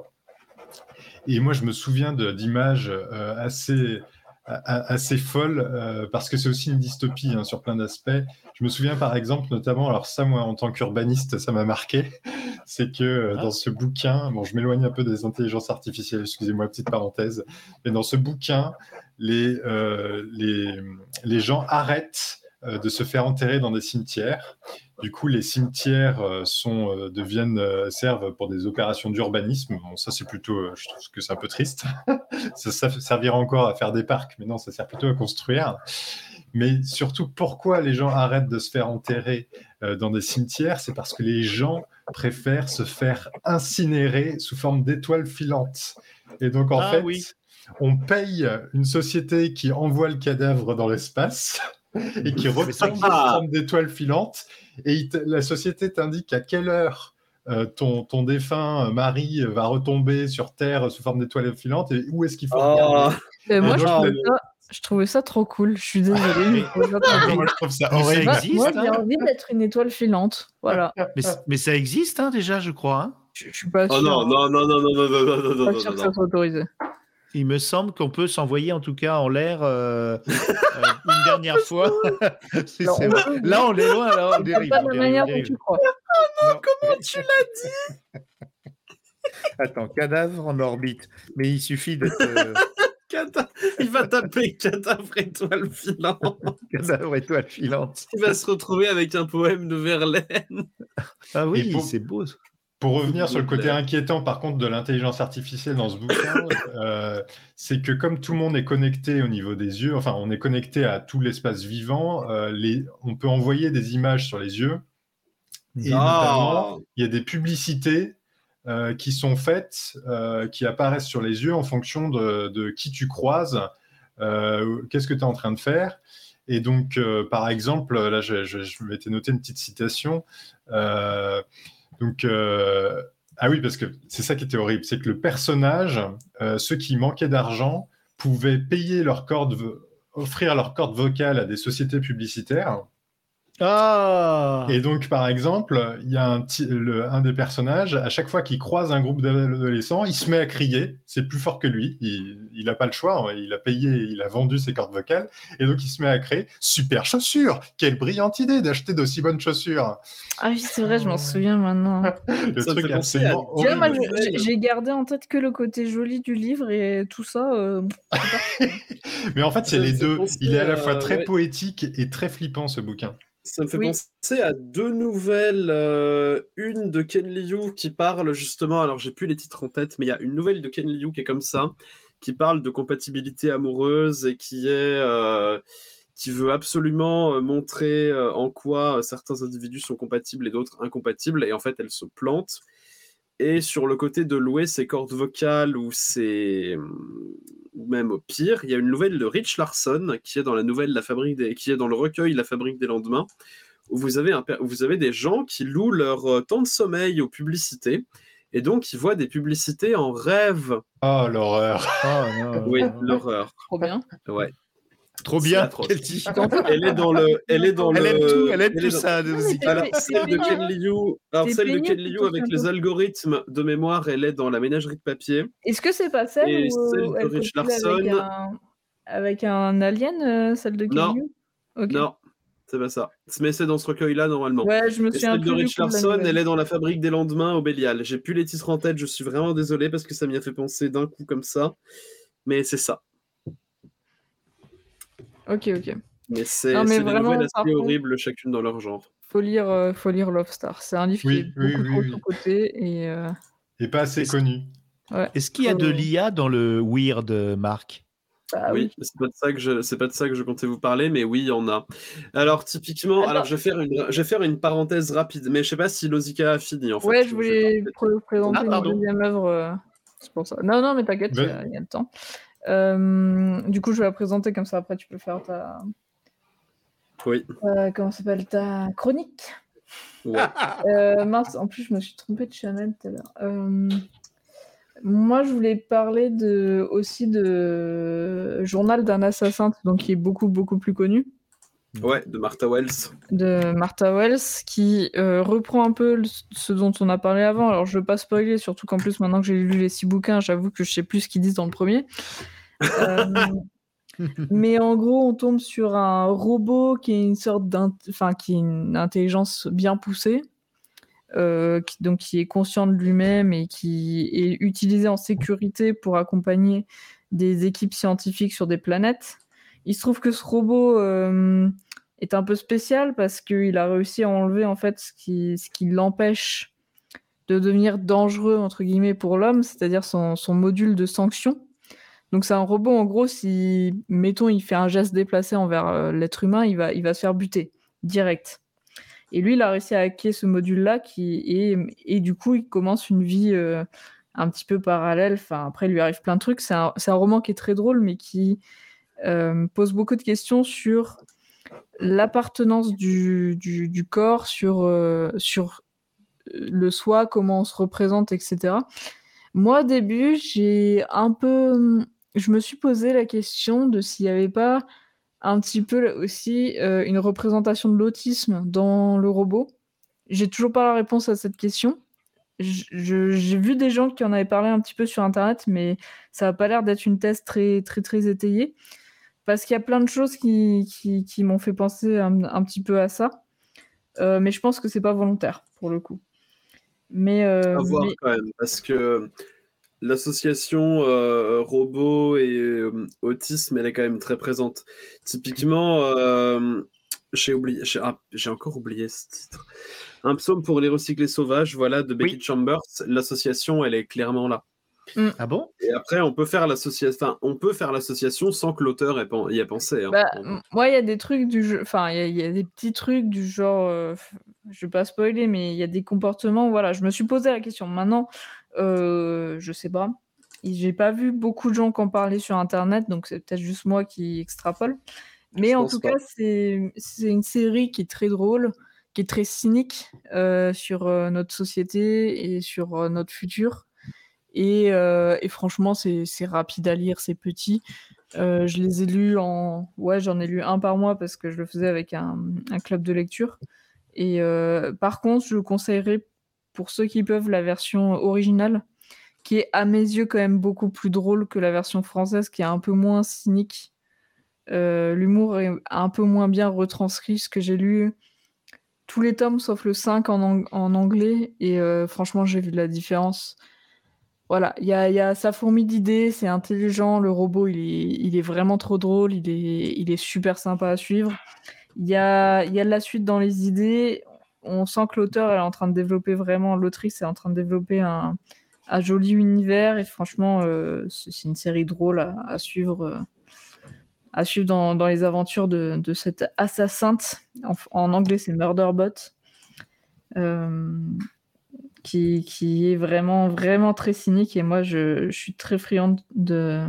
Et moi, je me souviens d'images euh, assez, assez folles, euh, parce que c'est aussi une dystopie hein, sur plein d'aspects. Je me souviens, par exemple, notamment, alors ça, moi, en tant qu'urbaniste, ça m'a marqué, c'est que euh, dans ce bouquin, bon, je m'éloigne un peu des intelligences artificielles, excusez-moi, petite parenthèse, mais dans ce bouquin, les, euh, les, les gens arrêtent euh, de se faire enterrer dans des cimetières. Du coup, les cimetières sont, deviennent, servent pour des opérations d'urbanisme. Bon, ça, c'est plutôt, je trouve que c'est un peu triste. ça, ça servira encore à faire des parcs, mais non, ça sert plutôt à construire. Mais surtout, pourquoi les gens arrêtent de se faire enterrer euh, dans des cimetières? C'est parce que les gens préfèrent se faire incinérer sous forme d'étoiles filantes. Et donc, en Ah fait, oui. on paye une société qui envoie le cadavre dans l'espace et qui reprend sous forme d'étoiles filantes. Et la société t'indique à quelle heure euh, ton, ton défunt euh, mari va retomber sur Terre sous forme d'étoiles filantes et où est-ce qu'il faut regarder. Et moi, je je- ça, je trouvais ça trop cool. Je suis désolée. mais cool. Moi, je trouve ça Mais ça horrible. Moi, j'ai hein. envie d'être une étoile filante. Voilà. Mais, mais ça existe hein, déjà, je crois. hein. Je, je suis pas Oh sûre. non, non, non, non, non, non, non, non, non, pas non, sûre que non, ça soit autorisé. Il me semble qu'on peut s'envoyer en tout cas en l'air euh, euh, une dernière fois. C'est- c'est on Là, on est loin. Là, on mais dérive. pas on de la manière on dont tu crois. Non. Comment tu l'as dit? Attends, cadavre en orbite. Mais il suffit d'être euh, Il va taper cadavre étoile filante. cadavre étoile filante. Il va se retrouver avec un poème de Verlaine. Ah oui, Et pour- c'est beau. ça. Pour revenir sur le côté inquiétant, par contre, de l'intelligence artificielle dans ce bouquin, euh, c'est que comme tout le monde est connecté au niveau des yeux, enfin, on est connecté à tout l'espace vivant, euh, les, on peut envoyer des images sur les yeux. Et notamment, il y a des publicités euh, qui sont faites, euh, qui apparaissent sur les yeux en fonction de, qui tu croises, euh, qu'est-ce que tu es en train de faire. Et donc, par exemple, là, je, je, je une petite citation. Donc, ah oui, parce que c'est ça qui était horrible, c'est que le personnage, ceux qui manquaient d'argent, pouvaient payer leur corde, offrir leur corde vocale à des sociétés publicitaires. Ah Et donc, par exemple, il y a un, ti- le- un des personnages, à chaque fois qu'il croise un groupe d'adolescents, il se met à crier. C'est plus fort que lui. Il n'a pas le choix. hein. Il a payé, il a vendu ses cordes vocales. Et donc, il se met à créer Super chaussures Quelle brillante idée d'acheter d'aussi bonnes chaussures Ah oui, c'est vrai, je m'en souviens maintenant. Le Ça truc absolument j'ai- gardé en tête que le côté joli du livre et tout ça. euh, Mais en fait, c'est les deux. Il est à la fois très ouais. poétique et très flippant, ce bouquin. Ça me fait Oui. penser à deux nouvelles. euh, une de Ken Liu qui parle justement, alors j'ai plus les titres en tête, mais il y a une nouvelle de Ken Liu qui est comme ça, qui parle de compatibilité amoureuse et qui est. euh, qui veut absolument euh, montrer en quoi certains individus sont compatibles et d'autres incompatibles, et en fait elle se plante. Et sur le côté de louer ses cordes vocales ou ses ou même au pire, il y a une nouvelle de Rich Larson qui est dans la nouvelle La Fabrique des... qui est dans le recueil La Fabrique des lendemains où vous avez un per- où vous avez des gens qui louent leur euh, temps de sommeil aux publicités et donc ils voient des publicités en rêve. Oh, l'horreur Oh, non. Oui, l'horreur. Trop bien. Ouais. Trop bien. Elle est dans le elle est dans Elle le aime tout, elle aime est tout dans- ça. Alors, celle de. Ken Liu, alors celle de Ken Liu avec les algorithmes de mémoire, elle est dans la ménagerie de papier. Est-ce que c'est pas celle Et où celle de elle Rich copule avec Larson. un... avec un alien, euh, celle de Non. Kenyu Ok. Non, c'est pas ça. Mais c'est dans ce recueil-là normalement. Ouais, je me souviens celle de Rich Larson, elle est dans la fabrique des lendemains au Bélial. J'ai plus les titres en tête, je suis vraiment désolé parce que ça m'y a fait penser d'un coup comme ça. Mais c'est ça. Ok, ok. Mais c'est des vraiment, nouvelles assez contre- horribles chacune dans leur genre. Faut lire, euh, faut lire Love Star. C'est un livre Oui, qui est oui, beaucoup oui, trop oui. sous-côté et euh, Et pas assez connu. Est-ce qu'il y a de Euh, l'IA dans le Weird, Marc? Bah oui, oui. c'est pas de ça que je c'est pas de ça que je comptais vous parler, mais oui, il y en a. Alors typiquement, alors je vais faire une je vais faire une parenthèse rapide, mais je sais pas si Lozika a fini en fait. Ouais, je voulais pr- présenter Ah, une deuxième œuvre. C'est pour ça. Non, non, mais t'inquiète, y, il y a le temps. Euh, du coup, je vais la présenter comme ça. Après, tu peux faire ta. Oui. euh, comment s'appelle Ta chronique. Ouais. Euh, mince, en plus, je me suis trompée de channel tout à l'heure. Euh, moi, je voulais parler de, aussi de Journal d'un assassin, donc qui est beaucoup, beaucoup plus connu, Ouais, de Martha Wells. de Martha Wells, qui euh, reprend un peu le- ce dont on a parlé avant. Alors, je ne veux pas spoiler, surtout qu'en plus, maintenant que j'ai lu les six bouquins, j'avoue que je sais plus ce qu'ils disent dans le premier. Euh, mais en gros, on tombe sur un robot qui est une sorte enfin, qui est une intelligence bien poussée, euh, qui, donc qui est conscient de lui-même et qui est utilisé en sécurité pour accompagner des équipes scientifiques sur des planètes. Il se trouve que ce robot euh, est un peu spécial parce qu'il a réussi à enlever en fait ce qui, ce qui l'empêche de devenir dangereux entre guillemets pour l'homme, c'est-à-dire son, son module de sanction. Donc c'est un robot en gros si mettons il fait un geste déplacé envers euh, l'être humain, il va, il va se faire buter direct. Et lui, il a réussi à hacker ce module-là qui et, et du coup il commence une vie euh, un petit peu parallèle. Enfin après il lui arrive plein de trucs. C'est un, roman qui est très drôle mais qui pose beaucoup de questions sur l'appartenance du, corps, sur, euh, sur le soi, comment on se représente, etc. Moi, au début, j'ai un peu. Je me suis posé la question de s'il n'y avait pas un petit peu aussi euh, une représentation de l'autisme dans le robot. J'ai toujours pas la réponse à cette question. J'ai vu des gens qui en avaient parlé un petit peu sur Internet, mais ça n'a pas l'air d'être une thèse très, très étayée. Parce qu'il y a plein de choses qui, qui, qui m'ont fait penser un, un petit peu à ça. Euh, mais je pense que c'est pas volontaire, pour le coup. Mais, euh, à voir mais- quand même, parce que l'association euh, robot et euh, autisme, elle est quand même très présente. Typiquement, euh, j'ai oublié, j'ai ah, j'ai encore oublié ce titre. Un psaume pour les recyclés sauvages, voilà, de Becky Oui. Chambers. L'association, elle est clairement là. Ah bon? Et après, on peut faire l'association, enfin, on peut faire l'association sans que l'auteur ait pen- y ait pensé. hein. Bah, moi, il y a des trucs du jeu. Enfin, il y, a- il y a des petits trucs du genre. euh, je vais pas spoiler, mais il y a des comportements. Voilà, je me suis posé la question. Maintenant, euh, je sais pas. J'ai pas vu beaucoup de gens qui en parlaient sur Internet, donc c'est peut-être juste moi qui extrapole. Mais Je en tout pas. cas, c'est c'est une série qui est très drôle, qui est très cynique euh, sur euh, notre société et sur euh, notre futur. Et, euh, et franchement, c'est rapide à lire, c'est petit. Euh, je les ai lus en. Ouais, j'en ai lu un par mois parce que je le faisais avec un, club de lecture. Et euh, par contre, je conseillerais pour ceux qui peuvent la version originale, qui est à mes yeux quand même beaucoup plus drôle que la version française, qui est un peu moins cynique. L'humour est un peu moins bien retranscrit. Ce que j'ai lu, tous les tomes sauf le 5 en, ang- en anglais. Et franchement, j'ai vu de la différence. Voilà, il y a, sa fourmi d'idées, c'est intelligent, le robot il est, vraiment trop drôle, il est, super sympa à suivre. Il y a, y a de la suite dans les idées, on sent que l'auteur est en train de développer vraiment, l'autrice est en train de développer un, joli univers et franchement euh, c'est une série drôle à, suivre, euh, à suivre dans, dans les aventures de, cette assassinte, en, en anglais c'est Murderbot. Euh, qui, est vraiment, vraiment très cynique. Et moi, je, suis très friande de,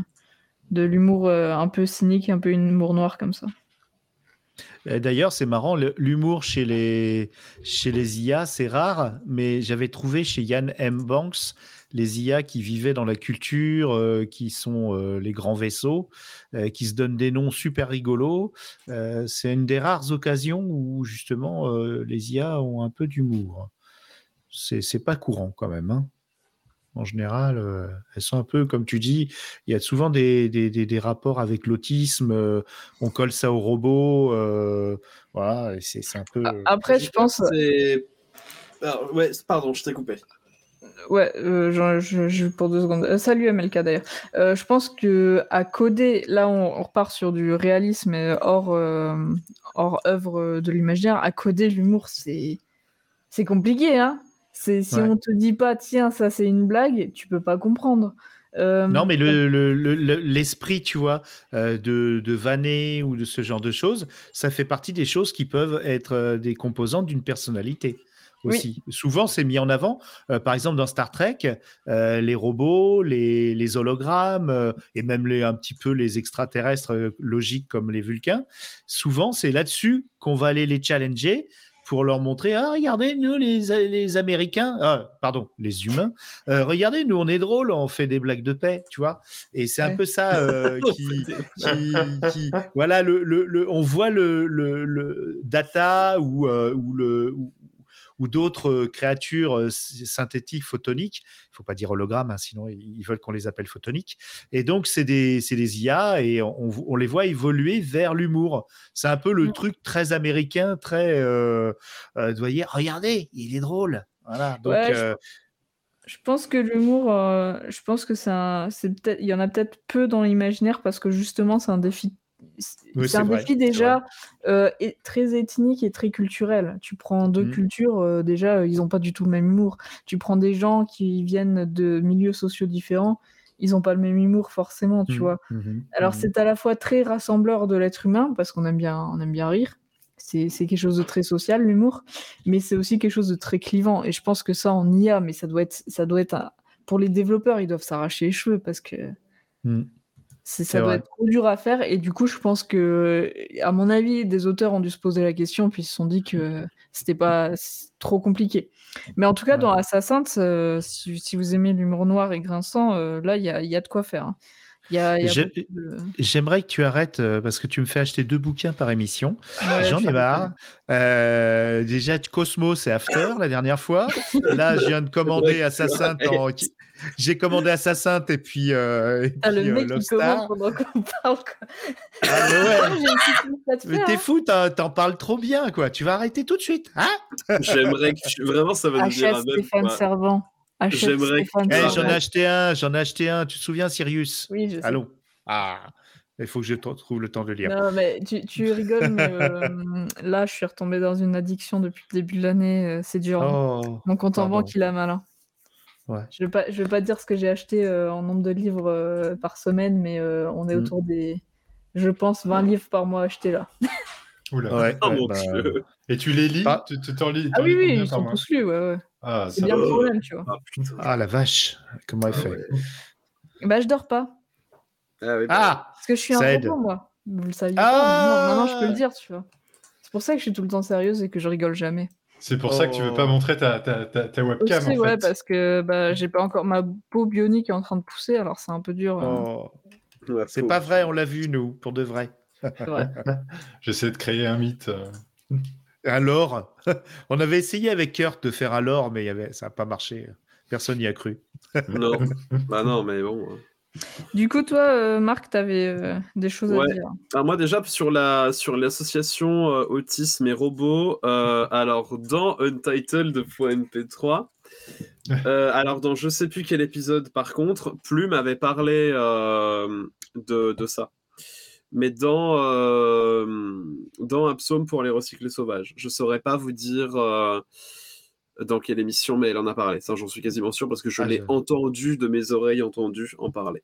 de l'humour euh, un peu cynique, un peu humour noir comme ça. D'ailleurs, c'est marrant, l'humour chez les, chez les IA, c'est rare, mais j'avais trouvé chez Yann M. Banks les IA qui vivaient dans la culture, euh, qui sont euh, les grands vaisseaux, qui se donnent des noms super rigolos. C'est une des rares occasions où justement les IA ont un peu d'humour. C'est c'est pas courant quand même. hein. En général, euh, elles sont un peu, comme tu dis, il y a souvent des, des, des- des rapports avec l'autisme, euh, on colle ça au robot, euh, voilà, et c'est c'est un peu... A- Après, je pense. C'est- Alors, ouais, pardon, je t'ai coupé. Ouais, euh, je, je- je- pour deux secondes. Euh, salut MLK d'ailleurs. Euh, je pense que à coder, là on, on repart sur du réalisme et hors, euh, hors œuvre de l'imaginaire. À coder l'humour, c'est c'est compliqué, hein. C'est si Ouais. on te dit pas, tiens, ça c'est une blague, tu peux pas comprendre. Euh, Non, mais le- le- le- le- l'esprit, tu vois, euh, de, de vanner ou de ce genre de choses, ça fait partie des choses qui peuvent être euh, des composantes d'une personnalité Oui. aussi. Souvent, c'est mis en avant. Par exemple, dans Star Trek, les robots, les, les hologrammes et même les, un petit peu les extraterrestres logiques comme les Vulcains, souvent, c'est là-dessus qu'on va aller les challenger pour leur montrer ah regardez nous les, les Américains ah, pardon les humains euh, regardez nous on est drôle on fait des blagues de paix tu vois. Et c'est un peu ça euh, qui, qui, qui- voilà le, le, le- on voit le, le, le data ou euh, ou le ou, ou d'autres euh, créatures euh, sy- synthétiques photoniques. Il faut pas dire hologramme hein, sinon ils veulent qu'on les appelle photoniques. Et donc c'est des des IA et on, on les voit évoluer vers l'humour. C'est un peu le Mm. truc très américain très euh, euh, vous voyez regardez il est drôle! Voilà donc Ouais, je- euh, Je pense que l'humour, euh, je pense que c'est peut-être, il y en a peut-être peu dans l'imaginaire parce que justement c'est un défi Oui, c'est un vrai, défi déjà euh, et- très ethnique et très culturel. Tu prends deux Mhm. cultures, euh, déjà, euh, ils n'ont pas du tout le même humour. Tu prends des gens qui viennent de milieux sociaux différents, ils n'ont pas le même humour forcément, tu Mhm, vois. mhm, Alors c'est à la fois très rassembleur de l'être humain, parce qu'on aime bien, on aime bien rire. C'est quelque chose de très social, l'humour, mais c'est aussi quelque chose de très clivant. Et je pense que ça, on y a, mais ça doit être, ça doit être un- pour les développeurs, ils doivent s'arracher les cheveux parce que ça doit vrai. être trop dur à faire. Et du coup, je pense que, à mon avis, des auteurs ont dû se poser la question, puis ils se sont dit que c'était pas trop compliqué. Mais en tout cas, Ouais. dans Assassin, euh, si, si vous aimez l'humour noir et grinçant, euh, là, il y a, y a de quoi faire. hein. J'aimerais que tu arrêtes euh, parce que tu me fais acheter deux bouquins par émission. Ouais, J'en je ai marre. Euh, déjà, Cosmos et After la dernière fois. Là, je viens de commander Assassin. en- J'ai commandé Assassin et puis, euh, et Ah, le puis, euh, mec qui commande pendant qu'on parle. quoi. Ah, mais ouais. T'es hein. fou, t'en parles trop bien, quoi. Tu vas arrêter tout de suite, hein? J'aimerais que tu... Vraiment, ça va devenir Achète un. Stéphane. Servant. J'aimerais tu- Eh. J'en ai acheté un, j'en ai acheté un. Tu te souviens, Sirius? Oui, je sais. Allons. Ah, il faut que je trouve le temps de lire. Non, mais tu, tu rigoles, mais euh, là, je suis retombée dans une addiction depuis le début de l'année. euh, C'est dur. hein. Oh, Mon compte en banque, il a mal. hein. Ouais. Je ne vais, pas- je vais pas dire ce que j'ai acheté euh, en nombre de livres euh, par semaine, mais euh, on est Mm. autour des, je pense, 20 livres par mois achetés là. Oula. Ouais, Oh ouais, mon bah. Et tu les lis? Ah. Tu t'en lis Ah oui, oui, ils sont tous lus, ouais, ouais. Ah, C'est bien le problème, tu vois. Ah. Ah la vache, comment elle Ah fait? ouais. Bah, je dors pas. Ah oui, bah, Ah Parce que je suis un robot, moi. Vous le saviez Ah pas. Non, maintenant, je peux le dire, tu vois. C'est pour ça que je suis tout le temps sérieuse et que je rigole jamais. C'est pour ça que tu veux Oh. pas montrer ta, ta, ta, ta webcam Aussi, en ouais, fait. parce que bah, j'ai pas encore ma peau bionique est en train de pousser, alors c'est un peu dur. euh, Oh, ouais, C'est pas vrai, on l'a vu nous, pour de vrai. J'essaie de créer un mythe. euh. Un lore. on avait essayé avec Kurt de faire un lore, mais il y avait... ça n'a pas marché. Personne n'y a cru. Non, bah non, mais bon. hein. Du coup, toi, euh, Marc, t'avais euh, des choses Ouais. à dire. Alors moi déjà sur la sur l'association euh, autisme et robots, euh, alors dans Untitled.mp3, euh, alors dans je sais plus quel épisode par contre, Plume avait parlé euh, de, de ça. Mais dans, euh, dans un psaume pour les recyclés sauvages. Je saurais pas vous dire euh, dans quelle émission, mais elle en a parlé. Ça, j'en suis quasiment sûr parce que je Ah, l'ai entendu de mes oreilles entendu en parler.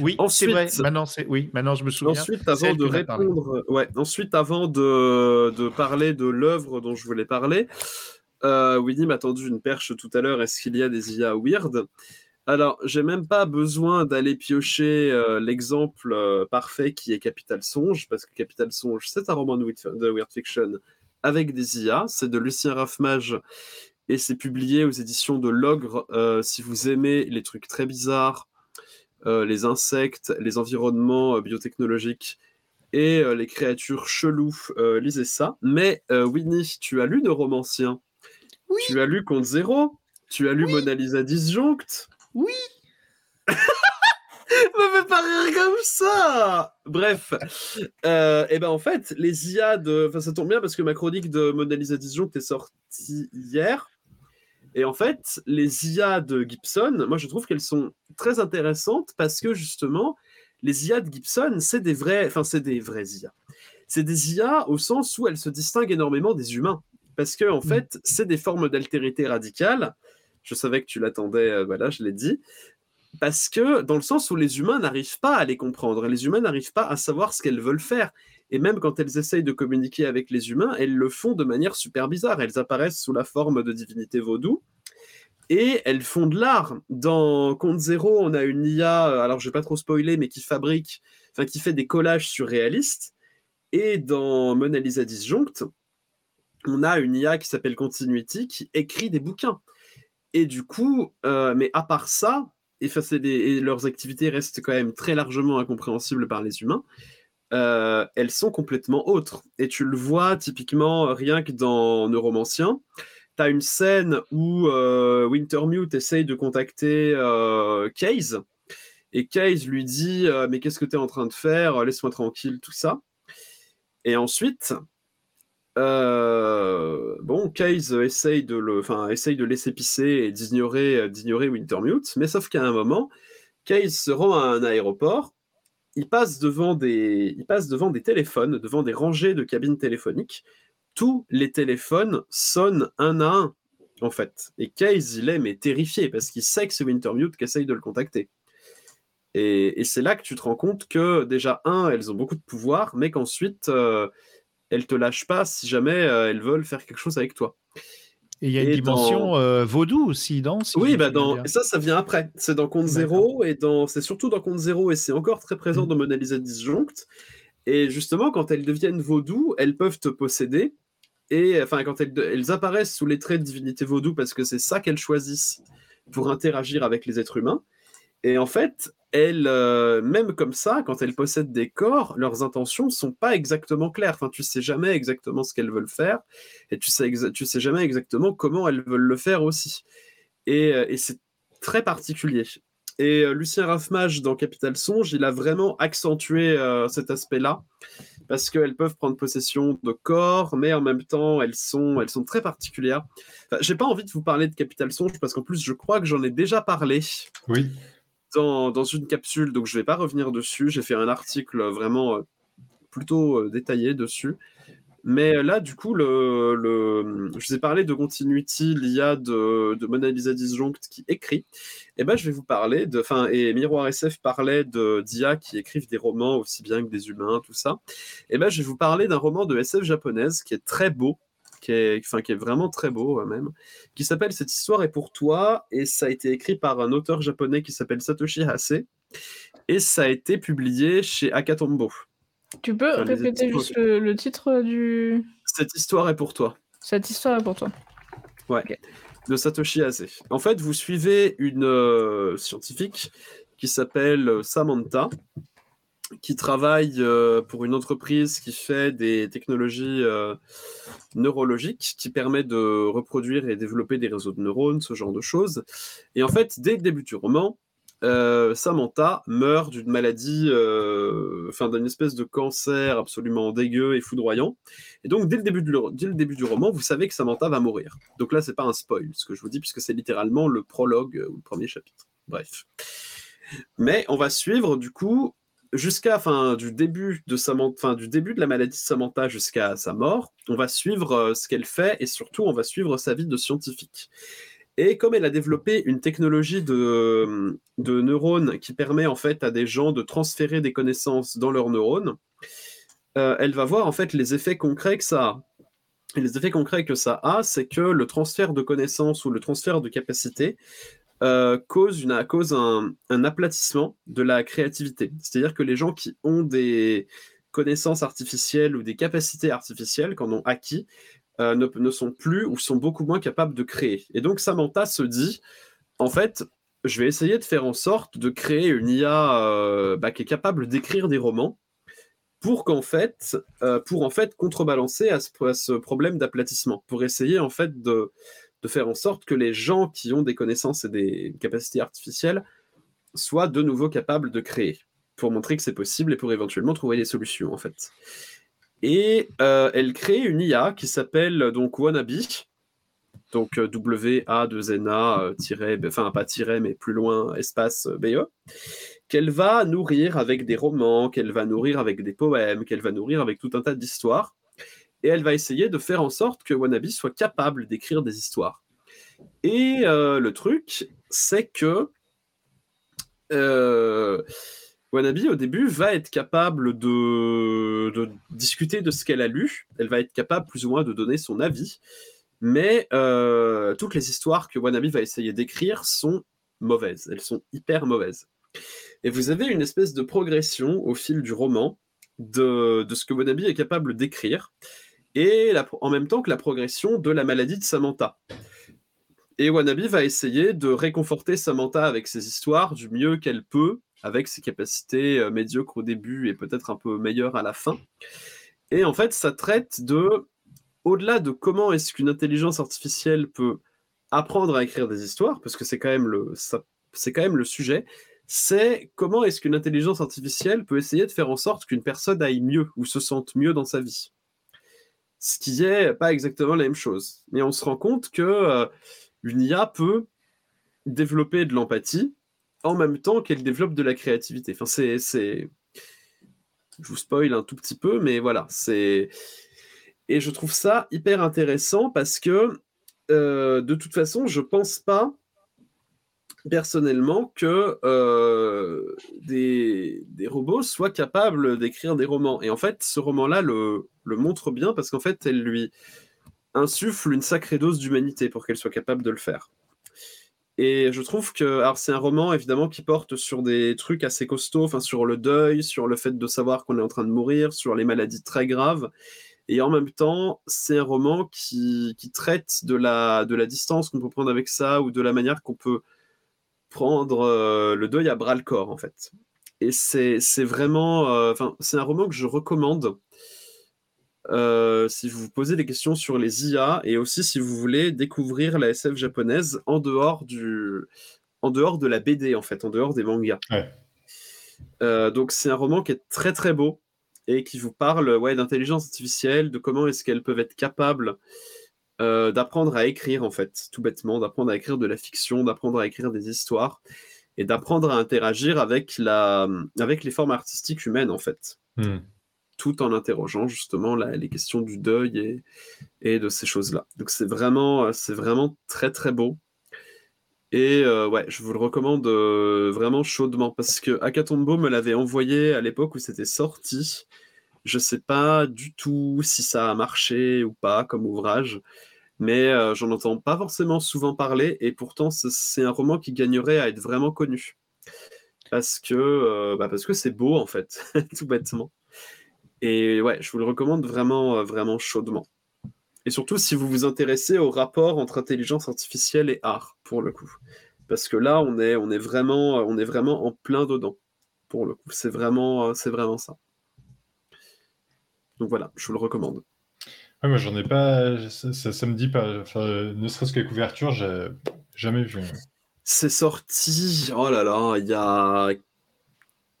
Oui, c'est vrai. Maintenant, c'est oui. Maintenant, je me souviens. Ensuite, avant de répondre, ouais, ensuite, avant de, de parler de l'œuvre dont je voulais parler, euh, Winnie m'a tendu une perche tout à l'heure. Est-ce qu'il y a des IA weird? Alors, j'ai même pas besoin d'aller piocher euh, l'exemple euh, parfait qui est Capital Songe, parce que Capital Songe, c'est un roman de, Weird- de Weird Fiction avec des IA. C'est de Lucien Raffmage et c'est publié aux éditions de l'Ogre. Euh, si vous aimez les trucs très bizarres, les insectes, les environnements biotechnologiques et les créatures cheloues, lisez ça. Mais Winnie, tu as lu Neuromancien Oui. Tu as lu Compte Zéro? Tu as lu Mona Lisa Disjoncte? Oui. Me pas rire comme ça Bref, euh, et ben en fait, les IA de... Enfin, ça tombe bien parce que ma chronique de Mona Lisa Disjoncte est sortie hier. Et en fait, les IA de Gibson, moi je trouve qu'elles sont très intéressantes parce que justement, les IA de Gibson, c'est des vrais, enfin c'est des vrais IA. C'est des IA au sens où elles se distinguent énormément des humains parce que en fait, c'est des formes d'altérité radicale. Je savais que tu l'attendais, euh, voilà, je l'ai dit. Parce que dans le sens où les humains n'arrivent pas à les comprendre, les humains n'arrivent pas à savoir ce qu'elles veulent faire. Et même quand elles essayent de communiquer avec les humains, elles le font de manière super bizarre. Elles apparaissent sous la forme de divinités vaudou et elles font de l'art. Dans Compte Zéro, on a une IA, euh, alors je vais pas trop spoiler, mais qui fabrique, enfin qui fait des collages surréalistes. Et dans Mona Lisa Disjoncte, on a une IA qui s'appelle Continuity qui écrit des bouquins. Et du coup, euh, mais à part ça, et, des- leurs activités restent quand même très largement incompréhensibles par les humains, euh, elles sont complètement autres. Et tu le vois typiquement rien que dans Neuromancien. Tu as une scène où euh, Wintermute essaye de contacter Case. Et Case lui dit Mais qu'est-ce que tu es en train de faire? Laisse-moi tranquille, tout ça. Et ensuite, euh, bon, Case essaye de, le, enfin, essaye de laisser pisser et d'ignorer, d'ignorer Wintermute, mais sauf qu'à un moment, Case se rend à un aéroport il passe devant des, il passe devant des téléphones, devant des rangées de cabines téléphoniques. Tous les téléphones sonnent un à un, en fait. Et Case, il est mais terrifié parce qu'il sait que c'est Wintermute qui essaye de le contacter. Et, c'est là que tu te rends compte que déjà, un, elles ont beaucoup de pouvoir, mais qu'ensuite, euh, elles te lâchent pas si jamais euh, elles veulent faire quelque chose avec toi. Et il y a une Et dimension euh, vaudou aussi, non si Oui, bah dans... ça, ça vient après. C'est dans Compte. Zéro, et dans... c'est surtout dans Compte Zéro, et c'est encore très présent Mhm. dans Mona Lisa Disjoncte. Et justement, quand elles deviennent vaudou, elles peuvent te posséder. Et enfin, quand elles, elles apparaissent sous les traits de divinité vaudou, parce que c'est ça qu'elles choisissent pour interagir avec les êtres humains. Et en fait, elles, euh, même comme ça, quand elles possèdent des corps, leurs intentions sont pas exactement claires. Enfin, tu sais jamais exactement ce qu'elles veulent faire, et tu sais, tu sais jamais exactement comment elles veulent le faire aussi. Et, euh, c'est très particulier. Et euh, Lucien Raffmage, dans Capital Songe, il a vraiment accentué cet aspect-là, parce qu'elles peuvent prendre possession de corps, mais en même temps, elles sont, elles sont très particulières. Enfin, J'ai pas envie de vous parler de Capital Songe, parce qu'en plus, je crois que j'en ai déjà parlé Oui, dans, une capsule, donc je vais pas revenir dessus. J'ai fait un article vraiment euh, plutôt euh, détaillé dessus. Mais euh, là, du coup, je vous ai parlé de Continuity, l'IA de, Mona Lisa Disjoncte qui écrit. Et ben, je vais vous parler de. Enfin, et Miroir SF parlait d'IA qui écrivent des romans aussi bien que des humains, tout ça. Et ben, je vais vous parler d'un roman de SF japonaise qui est très beau, qui est, enfin, qui est vraiment très beau euh, même, qui s'appelle Cette histoire est pour toi. Et ça a été écrit par un auteur japonais qui s'appelle Satoshi Hase. Et ça a été publié chez Akatombo. Tu peux Enfin, répéter juste le, le titre du. Cette histoire est pour toi. Cette histoire est pour toi. Ouais. De Satoshi Hase. En fait, vous suivez une euh, scientifique qui s'appelle Samantha, qui travaille euh, pour une entreprise qui fait des technologies euh, neurologiques, qui permet de reproduire et développer des réseaux de neurones, ce genre de choses. Et en fait, dès le début du roman, euh, Samantha meurt d'une maladie, enfin d'une espèce de cancer absolument dégueu et foudroyant. Et donc, dès le, début de dès le début du roman, vous savez que Samantha va mourir. Donc là, c'est pas un spoil, ce que je vous dis, puisque c'est littéralement le prologue ou le premier chapitre. Bref. Mais on va suivre, du coup, jusqu'à fin du début de Samantha, enfin, du début de la maladie de Samantha jusqu'à sa mort, on va suivre euh, ce qu'elle fait et surtout on va suivre sa vie de scientifique. Et comme elle a développé une technologie de, de neurones qui permet en fait à des gens de transférer des connaissances dans leurs neurones, euh, elle va voir en fait les effets concrets que ça a. Les effets concrets que ça a, c'est que le transfert de connaissances ou le transfert de capacités euh, cause, un, aplatissement de la créativité. C'est-à-dire que les gens qui ont des connaissances artificielles ou des capacités artificielles, qu'en ont acquis, euh, ne, sont plus ou sont beaucoup moins capables de créer. Et donc Samantha se dit, en fait, je vais essayer de faire en sorte de créer une IA euh, bah, qui est capable d'écrire des romans pour en fait contrebalancer ce, à ce problème d'aplatissement, pour essayer en fait de, de faire en sorte que les gens qui ont des connaissances et des capacités artificielles soient de nouveau capables de créer, pour montrer que c'est possible et pour éventuellement trouver des solutions en fait. Et euh, elle crée une IA qui s'appelle donc Wannabe, donc euh, W-A-2-N-A, euh, tiret, enfin pas tiret, mais plus loin, espace BE, qu'elle va nourrir avec des romans, qu'elle va nourrir avec des poèmes, qu'elle va nourrir avec tout un tas d'histoires. Et elle va essayer de faire en sorte que Wannabe soit capable d'écrire des histoires. Et euh, le truc, c'est que euh, Wannabe, au début, va être capable de, discuter de ce qu'elle a lu. Elle va être capable, plus ou moins, de donner son avis. Mais euh, toutes les histoires que Wannabe va essayer d'écrire sont mauvaises. Elles sont hyper mauvaises. Et vous avez une espèce de progression au fil du roman de, de ce que Wannabe est capable d'écrire, et en même temps que la progression de la maladie de Samantha. Et Wannabe va essayer de réconforter Samantha avec ses histoires du mieux qu'elle peut, avec ses capacités euh, médiocres au début et peut-être un peu meilleures à la fin. Et en fait, ça traite de, au-delà de comment est-ce qu'une intelligence artificielle peut apprendre à écrire des histoires, parce que c'est quand même le, c'est quand même le sujet, c'est comment est-ce qu'une intelligence artificielle peut essayer de faire en sorte qu'une personne aille mieux ou se sente mieux dans sa vie. Ce qui est pas exactement la même chose. Mais on se rend compte que euh, une IA peut développer de l'empathie en même temps qu'elle développe de la créativité. Enfin. Je vous spoil un tout petit peu, mais voilà, c'est. Et je trouve ça hyper intéressant parce que euh, de toute façon, je pense pas personnellement que euh, des, des robots soient capables d'écrire des romans. Et en fait, ce roman-là le, le montre bien parce qu'en fait, elle lui insuffle une sacrée dose d'humanité pour qu'elle soit capable de le faire. Et je trouve que, alors c'est un roman évidemment qui porte sur des trucs assez costauds, sur le deuil, sur le fait de savoir qu'on est en train de mourir, sur les maladies très graves. Et en même temps, c'est un roman qui, qui, traite de la, de la distance qu'on peut prendre avec ça ou de la manière qu'on peut prendre euh, le deuil à bras le corps en fait. Et c'est vraiment, euh, enfin c'est un roman que je recommande euh, si vous vous posez des questions sur les IA et aussi si vous voulez découvrir la SF japonaise en dehors, du, en dehors de la BD, en fait, en dehors des mangas. Euh, donc c'est un roman qui est très très beau et qui vous parle ouais, d'intelligence artificielle, de comment est-ce qu'elles peuvent être capables euh, d'apprendre à écrire, en fait, tout bêtement, d'apprendre à écrire de la fiction, d'apprendre à écrire des histoires et d'apprendre à interagir avec, la, avec les formes artistiques humaines, en fait. Hmm tout en interrogeant justement les questions du deuil et, de ces choses-là. Donc c'est vraiment, euh, c'est vraiment très très beau. Et euh, ouais, je vous le recommande euh, vraiment chaudement parce que Akatombo me l'avait envoyé à l'époque où c'était sorti. Je sais pas du tout si ça a marché ou pas comme ouvrage, mais j'en entends pas forcément souvent parler et pourtant c'est un roman qui gagnerait à être vraiment connu parce que bah parce que c'est beau en fait, tout bêtement. Et ouais, je vous le recommande vraiment, euh, vraiment chaudement. Et surtout si vous vous intéressez au rapport entre intelligence artificielle et art, pour le coup. Parce que là, on est, on est, vraiment, on est vraiment en plein dedans, pour le coup. C'est vraiment, euh, c'est vraiment ça. Donc voilà, je vous le recommande. moi, j'en ai pas. Ça, me dit pas. ne serait-ce que la couverture, j'ai jamais vu. C'est sorti, oh là là, il y a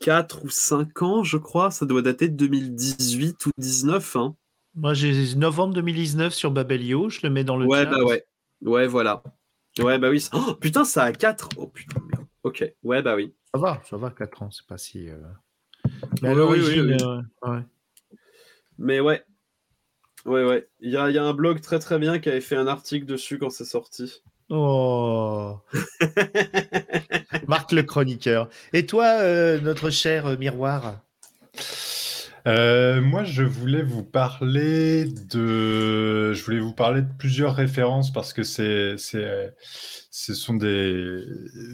4 ou 5 ans, je crois. Ça doit dater de 2018 ou 2019. Hein. Moi, j'ai novembre 2019 sur Babelio. Je le mets dans le ouais, Bah ouais, ouais, voilà. Ouais, bah oui. Oh, putain, ça a 4. Oh putain, merde. Ok, ouais, bah oui. Ça va, ça va, 4 ans. C'est pas si. Euh, Mais à l'origine. Euh, ouais. Mais ouais. Ouais, ouais. Il y a, y a un blog très très bien qui avait fait un article dessus quand c'est sorti. Oh Marc le chroniqueur. Et toi, euh, notre cher euh, miroir? Euh, moi, je voulais vous parler de, je voulais vous parler de plusieurs références parce que c'est, c'est, ce sont des,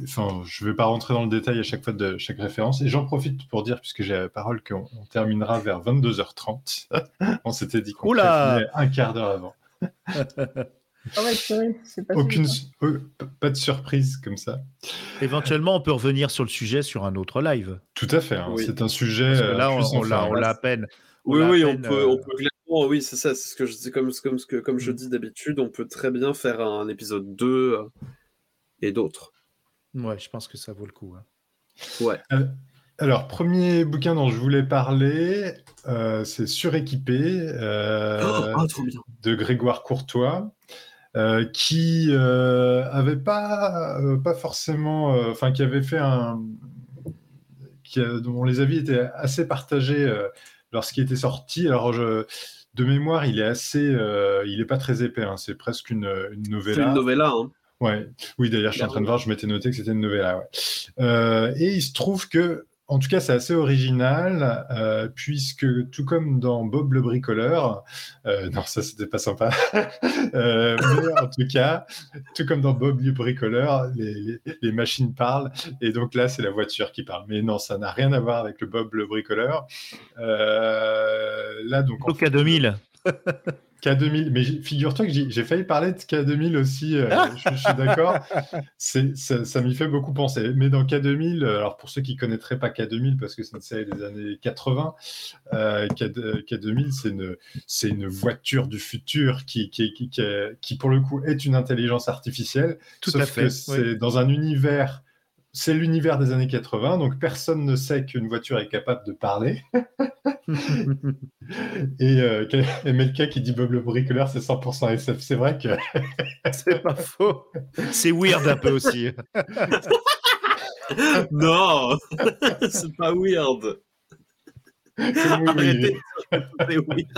enfin, je vais pas rentrer dans le détail à chaque fois de chaque référence. Et j'en profite pour dire, puisque j'ai la parole, qu'on terminera vers 22h30. on s'était dit qu'on terminait un quart d'heure avant. Ah pas Aucune, pas de surprise comme ça. Éventuellement, on peut revenir sur le sujet sur un autre live. Tout à fait. Hein. C'est un sujet. là, euh, on, on l'a à peine. oui, oui, on peut, on euh, peut clairement, oui, c'est ça. C'est ce que je dis, comme, comme, que, comme je mm. dis d'habitude, on peut très bien faire un épisode 2 euh, et d'autres. Ouais, je pense que ça vaut le coup. Hein. Ouais. alors, premier bouquin dont je voulais parler, c'est Suréquipé oh, oh, de Grégoire Courtois. Euh, qui euh, avait pas, euh, pas forcément, enfin qui avait fait un, qui dont les avis étaient assez partagés lorsqu'il était sorti. Alors je, de mémoire, il est assez, il est pas très épais. Hein. c'est presque une, une novella. C'est une novella. Hein. Ouais. Oui, d'ailleurs, je suis en train de voir, je m'étais noté que c'était une novella. Ouais. et il se trouve que en tout cas, c'est assez original, euh, puisque tout comme dans Bob le bricoleur, euh, non, ça c'était pas sympa, euh, mais en tout cas, tout comme dans Bob le bricoleur, les, les, machines parlent, et donc là, c'est la voiture qui parle. Mais non, ça n'a rien à voir avec le Bob le bricoleur. là, donc. Au cas 2000. K2000, mais figure-toi que j'ai failli parler de K2000 aussi, euh, je, suis d'accord, ça, ça m'y fait beaucoup penser. Mais dans K2000, alors pour ceux qui ne connaîtraient pas K2000, parce que c'est une série des années 80, euh, K, 2000 c'est une, une voiture du futur qui, qui, qui, qui, pour le coup, est une intelligence artificielle, Tout sauf à fait, que c'est dans un univers c'est l'univers des années 80, donc personne ne sait qu'une voiture est capable de parler. et, euh, Melka qui dit Bob le bricoleur, c'est 100% SF. C'est vrai que. c'est pas faux. C'est weird un peu aussi. non, c'est pas weird. Arrêtez. Oui.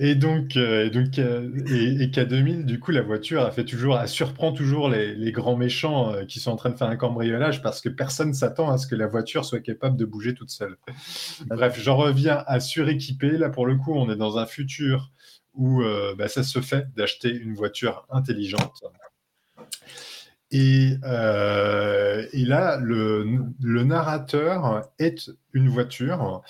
Et donc, euh, et, donc euh, et, et K2000, du coup, la voiture a fait toujours, elle surprend toujours les, les grands méchants euh, qui sont en train de faire un cambriolage parce que personne s'attend à ce que la voiture soit capable de bouger toute seule. Bref, j'en reviens à suréquiper. Là, pour le coup, on est dans un futur où bah, ça se fait d'acheter une voiture intelligente. Et, et là, le, le narrateur est une voiture.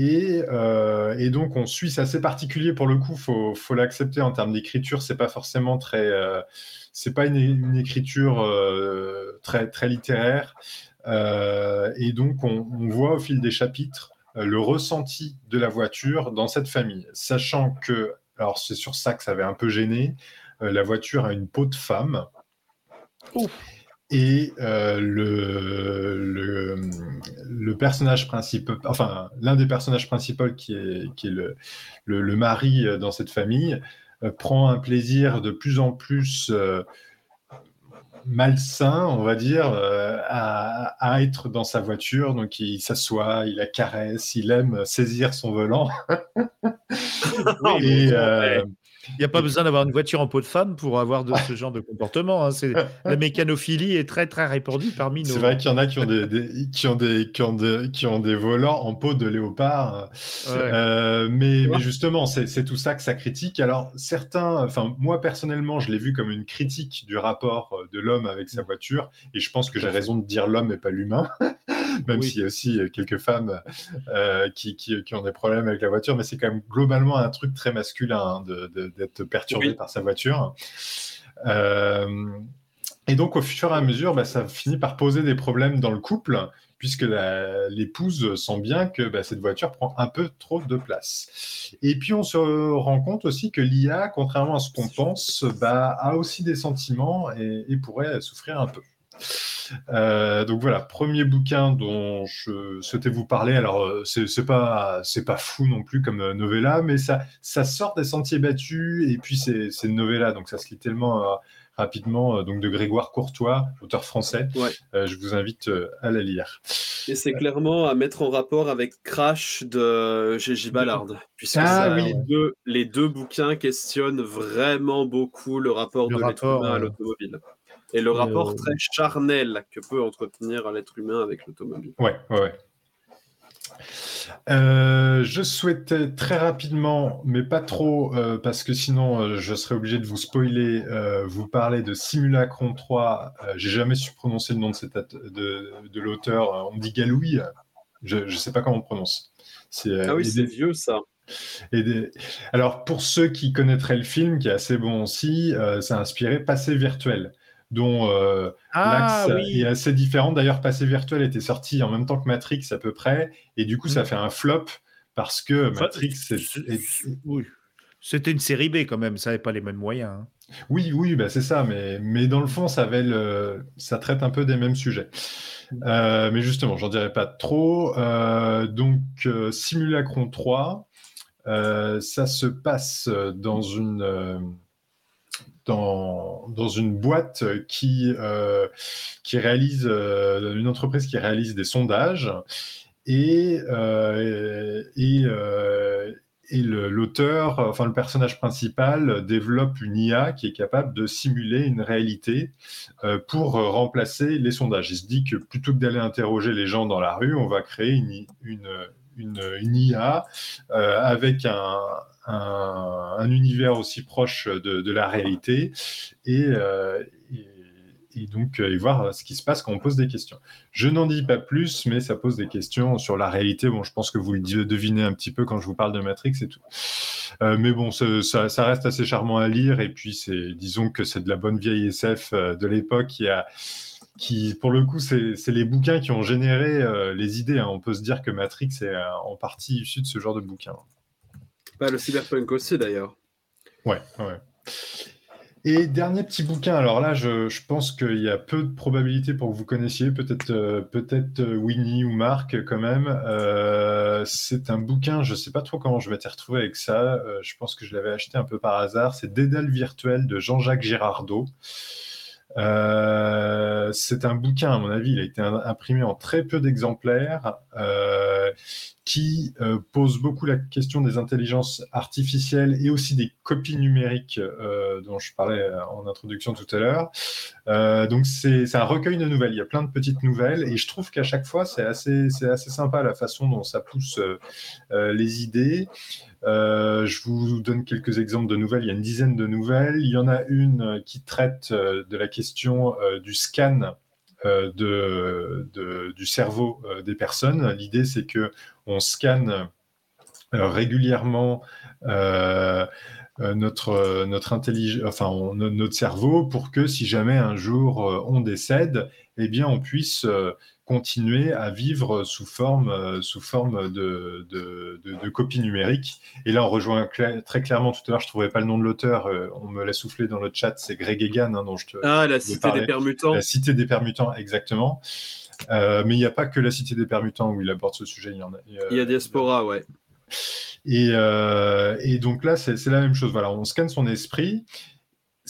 Et, euh, et donc, on suit, c'est assez particulier pour le coup, faut, faut l'accepter en termes d'écriture, c'est pas forcément très. euh, c'est pas une, écriture euh, très, littéraire. Et donc, on, voit au fil des chapitres le ressenti de la voiture dans cette famille, sachant que, alors c'est sur ça que ça avait un peu gêné, la voiture a une peau de femme. Et euh, le, le, le personnage principal, enfin l'un des personnages principaux qui est, qui est le, le, le mari euh, dans cette famille, euh, prend un plaisir de plus en plus euh, malsain, on va dire, à, à être dans sa voiture. Donc il s'assoit, il la caresse, il aime saisir son volant. Et, euh, Il n'y a pas besoin d'avoir une voiture en peau de femme pour avoir de, ce genre de comportement. hein. C'est- La mécanophilie est très très répandue parmi nos. C'est vrai qu'il y en a qui ont des, des- qui ont des, qui ont des, qui ont des volants en peau de léopard. Ouais. Euh, mais, justement, c'est c'est tout ça que ça critique. Alors, certains, enfin, moi personnellement, je l'ai vu comme une critique du rapport euh, de l'homme avec sa voiture. Et je pense que j'ai raison de dire l'homme et pas l'humain. Même Oui. s'il y a aussi euh, quelques femmes euh, qui, qui, qui ont des problèmes avec la voiture. Mais c'est quand même globalement un truc très masculin hein, de- de- d'être perturbé Oui. par sa voiture. Euh, et donc, au fur et à mesure, bah, ça finit par poser des problèmes dans le couple, puisque l'épouse sent bien que bah, cette voiture prend un peu trop de place. Et puis, on se rend compte aussi que l'IA, contrairement à ce qu'on pense, bah, a aussi des sentiments et, et pourrait souffrir un peu. Euh, donc voilà, premier bouquin dont je souhaitais vous parler. Alors, euh, c'est pas, c'est pas fou non plus comme euh, novella, mais ça, ça sort des sentiers battus et puis c'est une novella, donc ça se lit tellement euh, rapidement. donc de Grégoire Courtois, auteur français. Ouais. Euh, je vous invite à la lire. Et c'est clairement à mettre en rapport avec Crash de Gigi Ballard, puisque Ah, ça, oui. les, deux, les deux bouquins questionnent vraiment beaucoup le rapport Le de l'être humain à l'automobile. Et le rapport euh, très charnel que peut entretenir l'être humain avec l'automobile. Ouais, ouais, ouais. Euh, je souhaitais très rapidement, mais pas trop, euh, parce que sinon euh, je serais obligé de vous spoiler, vous parler de Simulacron 3. Euh, J'ai jamais su prononcer le nom de, l'auteur. On me dit Galouille. Je ne sais pas comment on prononce. Ah oui, c'est vieux ça. et des- Alors, pour ceux qui connaîtraient le film, qui est assez bon aussi, euh, ça a inspiré Passé virtuel, dont euh, Ah l'axe oui. est assez différent. D'ailleurs, Passé virtuel était sorti en même temps que Matrix à peu près, et du coup, ça fait un flop parce que Enfin, Matrix. C'était une série B quand même, ça n'avait pas les mêmes moyens. hein. Oui, oui, bah c'est ça, mais, mais dans le fond, ça, avait le- ça traite un peu des mêmes sujets. Euh, mais justement, j'en dirai pas trop. Euh, donc, euh, Simulacron 3, euh, ça se passe dans une, euh, dans, une boîte qui, euh, qui réalise, euh, une entreprise qui réalise des sondages. Et, euh, et, l'auteur, enfin le personnage principal, développe une IA qui est capable de simuler une réalité pour remplacer les sondages. Il se dit que plutôt que d'aller interroger les gens dans la rue, on va créer une, une, IA euh, avec un, un, un univers aussi proche de, la réalité et, euh, donc euh, voir ce qui se passe quand on pose des questions. Je n'en dis pas plus, mais ça pose des questions sur la réalité. Bon, je pense que vous le devinez un petit peu quand je vous parle de Matrix et tout. Mais bon, ça, reste assez charmant à lire. Et puis, disons que c'est de la bonne vieille SF de l'époque qui a, qui, pour le coup, c'est, les bouquins qui ont généré euh, les idées. hein. On peut se dire que Matrix est euh, en partie issu de ce genre de bouquins. Bah, le cyberpunk aussi d'ailleurs. Ouais, ouais. Et dernier petit bouquin, alors là, je, je pense qu'il y a peu de probabilités pour que vous connaissiez, peut-être euh, peut-être euh, Winnie ou Marc quand même. C'est un bouquin, je sais pas trop comment je m'étais retrouvé avec ça, je pense que je l'avais acheté un peu par hasard, c'est Dédale virtuel de Jean-Jacques Girardot. Euh, c'est un bouquin, à mon avis, il a été im- imprimé en très peu d'exemplaires, euh, qui euh, pose beaucoup la question des intelligences artificielles et aussi des copies numériques euh, dont je parlais euh, en introduction tout à l'heure. Donc c'est un recueil de nouvelles, il y a plein de petites nouvelles et je trouve qu'à chaque fois c'est assez, assez sympa la façon dont ça pousse les idées. Je vous donne quelques exemples de nouvelles. Il y a une dizaine de nouvelles. Il y en a une qui traite de la question du scan de, de- du cerveau euh, des personnes. L'idée, c'est que on scanne euh, régulièrement euh, euh, notre, euh, notre, enfin, notre cerveau pour que si jamais un jour euh, on décède, eh bien, on puisse euh, continuer à vivre sous forme, euh, sous forme de, de, de, de copie numérique. Et là, on rejoint très clairement tout à l'heure, je ne trouvais pas le nom de l'auteur, euh, on me l'a soufflé dans le chat, c'est Greg Egan, hein, dont je te, Ah, la cité des permutants. la cité des permutants, exactement. Euh, mais il n'y a pas que la cité des permutants où il aborde ce sujet. Il y en a, Il y a Diaspora, ouais. et, euh, et donc là, c'est c'est la même chose. Voilà, on scanne son esprit.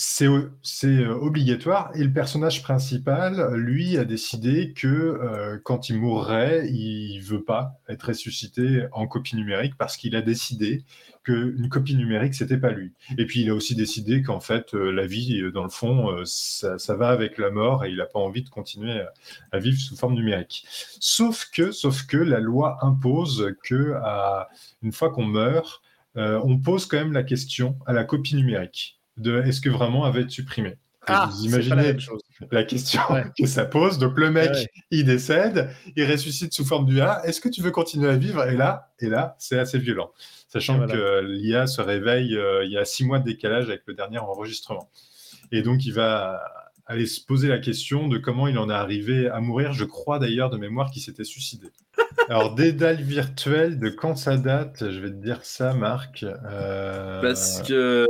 C'est euh, obligatoire. Et le personnage principal, lui, a décidé que euh, quand il mourrait, il veut pas être ressuscité en copie numérique parce qu'il a décidé qu'une copie numérique, c'était pas lui. Et puis il a aussi décidé qu'en fait, euh, la vie, dans le fond, ça, va avec la mort et il n'a pas envie de continuer à, vivre sous forme numérique. Sauf que, sauf que la loi impose que une fois qu'on meurt, on pose quand même la question à la copie numérique de est-ce que vraiment elle va être supprimée Ah, vous la imaginez la question Ouais. que ça pose. Donc le mec, Ouais, il décède, il ressuscite sous forme d'IA. Est-ce que tu veux continuer à vivre? Et là, et là, c'est assez violent, sachant Voilà. que l'IA se réveille. euh, il y a six mois de décalage avec le dernier enregistrement, et donc il va aller se poser la question de comment il en est arrivé à mourir. Je crois d'ailleurs de mémoire qu'il s'était suicidé. Alors dédale virtuel de quand ça date? Je vais te dire ça, Marc. Euh, Parce que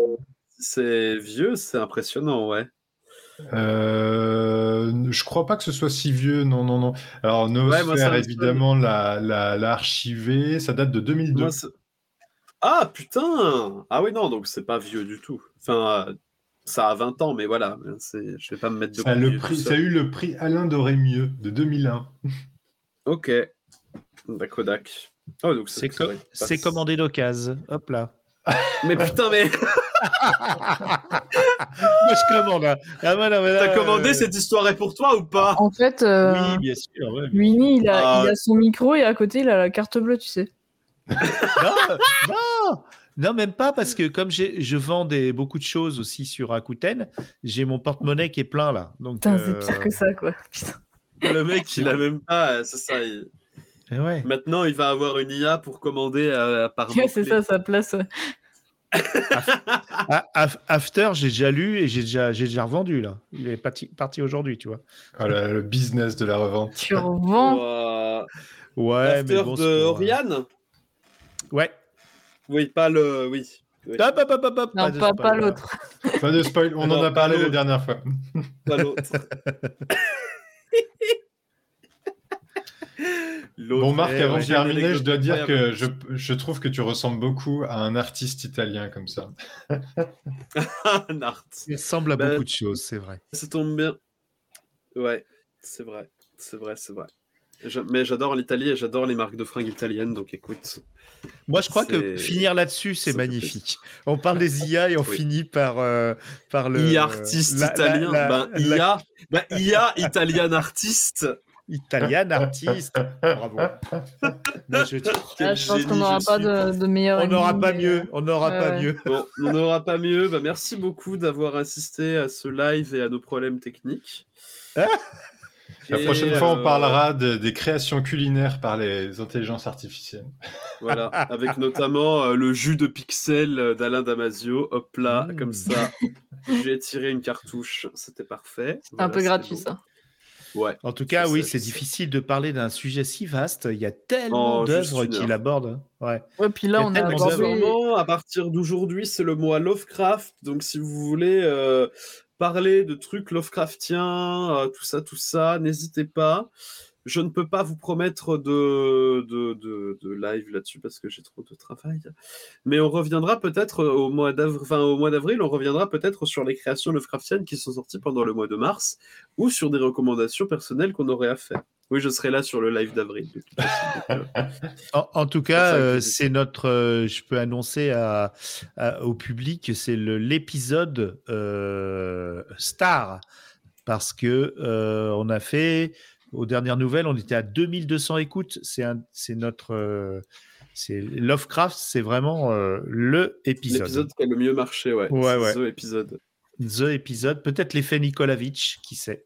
c'est vieux, c'est impressionnant, ouais. Euh, je crois pas que ce soit si vieux, non, non, non. Alors, Ouais, ça Noosphère, me évidemment, l'a, l'a, l'a archivé. Ça date de 2002. Moi, c'est- ah, putain Ah oui, non, donc c'est pas vieux du tout. Enfin, euh, ça a 20 ans, mais voilà, c'est... je vais pas me mettre de ça, le prix, ça. ça a eu le prix Alain Doré-Mieux de 2001. Ok. D'accord, Kodak. Oh, donc C'est c'est co- c'est commandé d'occasion. Hop là. Mais putain, mais Moi, je commande. hein. Ah, voilà, voilà, t'as commandé euh, cette histoire est pour toi ou pas? En fait, euh, Oui, bien sûr. ouais. Winnie, il a, Ah. il a son micro et à côté, il a la carte bleue, tu sais. Non, non, non, même pas parce que comme j'ai- je vends des, beaucoup de choses aussi sur Rakuten, j'ai mon porte-monnaie qui est plein là. Donc, Putain, c'est euh, pire que ça, quoi. Putain. Le mec, Il a même pas, c'est ça. il- Eh ouais. Maintenant, il va avoir une IA pour commander euh, par Ouais, c'est ça, sa place. ouais. Ah, Af- After, j'ai déjà lu et j'ai déjà, j'ai déjà revendu là. Il est parti, parti aujourd'hui, tu vois. Voilà, le business de la revente. Tu revends. Ouais, L'after mais bon, de Oriane? Ouais. Oui, pas le. Oui. Oui, Hop, hop, hop, hop, Non, pas, pas l'autre. Pas de spoil, on Non, en a parlé la dernière fois. Pas l'autre. Bon, Marc, avant de terminer, je dois dire que je, je trouve que tu ressembles beaucoup à un artiste italien comme ça. Un art. Il ressemble à Bah, beaucoup de choses, c'est vrai. Ça tombe bien. Ouais, c'est vrai. C'est vrai, c'est vrai. Je- mais j'adore l'Italie et j'adore les marques de fringues italiennes, donc écoute. Moi, je crois que finir là-dessus, c'est magnifique. On parle des IA et on Oui. finit par, euh, par le. IA artiste la- italien. la- ben, IA, ben, IA italien artiste. Italienne artiste. Bravo. Je Ah, je pense qu'on n'aura pas de, de meilleur. on n'aura pas mais, mieux. euh, On n'aura pas ouais. mieux. Bon, on n'aura pas mieux. Bah, merci beaucoup d'avoir assisté à ce live et à nos problèmes techniques. La prochaine fois, on euh, parlera de- des créations culinaires par les intelligences artificielles. Voilà, avec notamment euh, le jus de pixels euh, d'Alain Damasio. Hop là, Mm. comme ça. J'ai tiré une cartouche, c'était parfait. C'est un peu gratuit, ça. Ouais. En tout cas, oui, c'est difficile de parler d'un sujet si vaste. Il y a tellement En juste d'œuvres qu'il aborde. Ouais. Ouais, puis là, on a abordé. à partir d'aujourd'hui, c'est le mois Lovecraft. Donc, si vous voulez euh, parler de trucs Lovecraftiens, euh, tout ça, tout ça, n'hésitez pas. Je ne peux pas vous promettre de, de, de, de live là-dessus parce que j'ai trop de travail. Mais on reviendra peut-être au mois d'avril, enfin, au mois d'avril, on reviendra peut-être sur les créations Lovecraftiennes qui sont sorties pendant le mois de mars ou sur des recommandations personnelles qu'on aurait à faire. Oui, je serai là sur le live d'avril. En, en tout cas, euh, c'est notre. euh, je peux annoncer à, à- au public, c'est le- l'épisode euh, star parce que on a fait aux dernières nouvelles, on était à 2200 écoutes. C'est notre. euh, c'est Lovecraft, c'est vraiment euh, le épisode. L'épisode qui a le mieux marché, ouais. Ouais, ouais. The épisode. The épisode, peut-être l'effet Nikolavitch, qui sait.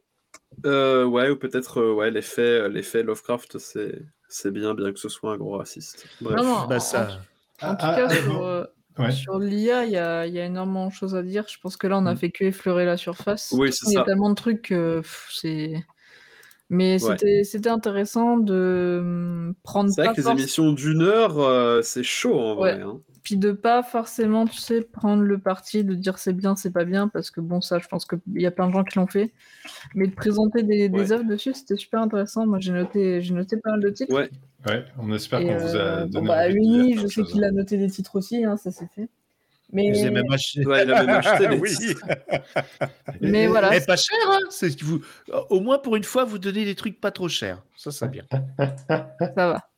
Euh, ouais, ou peut-être euh, ouais, l'effet, euh, l'effet Lovecraft, c'est, c'est bien, bien que ce soit un gros raciste. Bref. Non, non, Bah, en- ça, En tout Ah, cas, ah, sur, euh, Ouais. sur l'IA, il y a, il y a énormément de choses à dire. Je pense que là, on a Mm. fait que effleurer la surface. Oui, c'est Il y a ça. tellement de trucs que c'est. Mais Ouais. c'était c'était intéressant de hum, prendre C'est vrai que les émissions d'une heure, euh, c'est chaud en Ouais. vrai. hein. puis de pas forcément, tu sais, prendre le parti de dire c'est bien, c'est pas bien, parce que bon, ça, je pense qu'il y a plein de gens qui l'ont fait. Mais de présenter des, des Ouais. œuvres dessus, c'était super intéressant. Moi, j'ai noté, j'ai noté pas mal de titres. Ouais. Ouais, on espère qu'on vous a euh, donné bon, bah, lire je sais qu'il a noté des titres aussi, hein, ça c'est fait. Mais, vous avez même acheté. Ouais, il a même acheté les oui. mais voilà. Eh, pas cher, hein C'est ce que vous. Au moins pour une fois, vous donnez des trucs pas trop chers. Ça, c'est bien. ça va.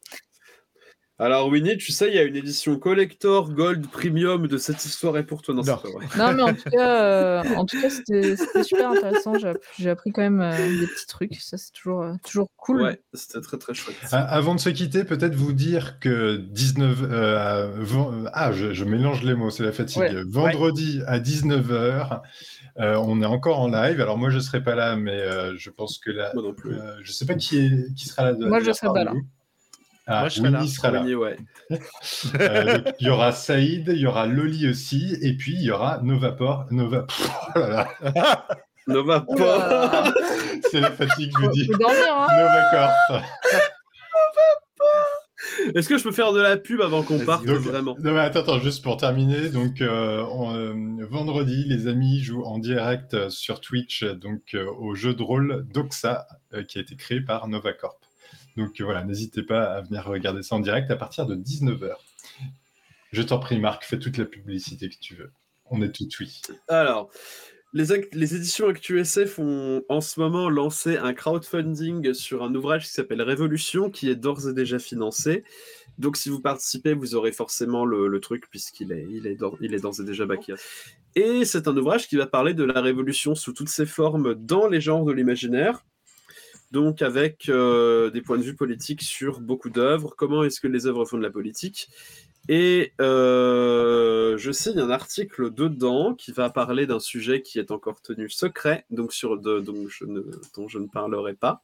Alors Winnie, tu sais, il y a une édition collector gold premium de cette histoire est pour toi. Non, Non. c'est pas vrai. Non, mais en tout cas, euh, en tout cas, c'était c'était super intéressant. J'ai app- J'ai appris quand même euh, des petits trucs. Ça, c'est toujours, euh, toujours cool. Ouais, c'était très très chouette. Avant de se quitter, peut-être vous dire que 19 euh, ven- ah je, je mélange les mots, c'est la fatigue. Ouais. Vendredi à 19h, on est encore en live. Alors moi je serai pas là, mais euh, je pense que là, Moi non plus. euh, je sais pas qui est qui sera là. de- Moi, je d'ailleurs serai pas là. vous. Ah, Moi, je serai Winnie là. sera là. Winnie, ouais. Euh, donc, il y aura Saïd, il y aura Loli aussi, et puis il y aura Novaport. Nova... Pff, oh là là, Ne va pas. Oula. c'est la fatigue, je vous dis. hein. Novacorp. Est-ce que je peux faire de la pub avant qu'on parte Donc, vraiment? non, mais attends, attends, juste pour terminer. Donc, euh, on, euh, vendredi, les amis jouent en direct euh, sur Twitch donc, euh, au jeu de rôle Doxa, euh, qui a été créé par Novacorp. Donc voilà, n'hésitez pas à venir regarder ça en direct à partir de 19h. Je t'en prie, Marc, fais toute la publicité que tu veux. On est tout oui. Alors, les, éditions ActuSF ont en ce moment lancé un crowdfunding sur un ouvrage qui s'appelle Révolution, qui est d'ores et déjà financé. Donc, si vous participez, vous aurez forcément le, truc, puisqu'il est, d'ores et déjà backé. Et c'est un ouvrage qui va parler de la révolution sous toutes ses formes dans les genres de l'imaginaire. Donc, avec euh, des points de vue politiques sur beaucoup d'œuvres, comment est-ce que les œuvres font de la politique, et euh, je signe un article dedans qui va parler d'un sujet qui est encore tenu secret, donc sur de, donc je ne, dont je ne parlerai pas.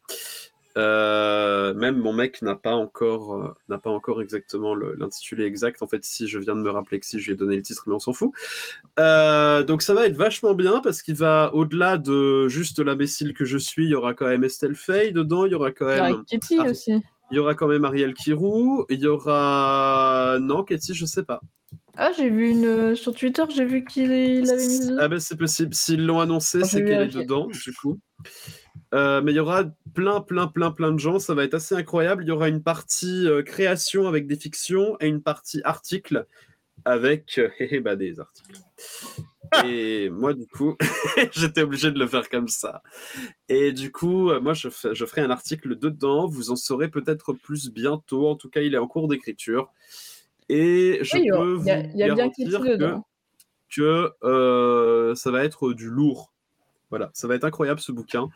Euh, même mon mec n'a pas encore euh, n'a pas encore exactement l'intitulé exact. En fait, si je viens de me rappeler que si je lui ai donné le titre, mais on s'en fout. Euh, donc ça va être vachement bien parce qu'il va au-delà de juste l'imbécile que je suis. Il y aura quand même Estelle Fay dedans. Il y aura quand Il y même Kitty Ah. aussi. il y aura quand même Ariel Kirou. Il y aura non Katie, je sais pas. Ah, j'ai vu une. Sur Twitter, j'ai vu qu'il il avait mis. Ah ben c'est possible. S'ils l'ont annoncé, Oh, c'est qu'elle est dedans, du coup. Euh, mais il y aura plein, plein, plein, plein de gens. Ça va être assez incroyable. Il y aura une partie euh, création avec des fictions et une partie article avec euh, hé, hé, bah, des articles. Et moi, du coup, j'étais obligé de le faire comme ça. Et du coup, moi, je, ferai un article dedans. Vous en saurez peut-être plus bientôt. En tout cas, il est en cours d'écriture. Et je Oui, y peux il y a, vous y a bien que ça va être du lourd. Voilà, ça va être incroyable ce bouquin.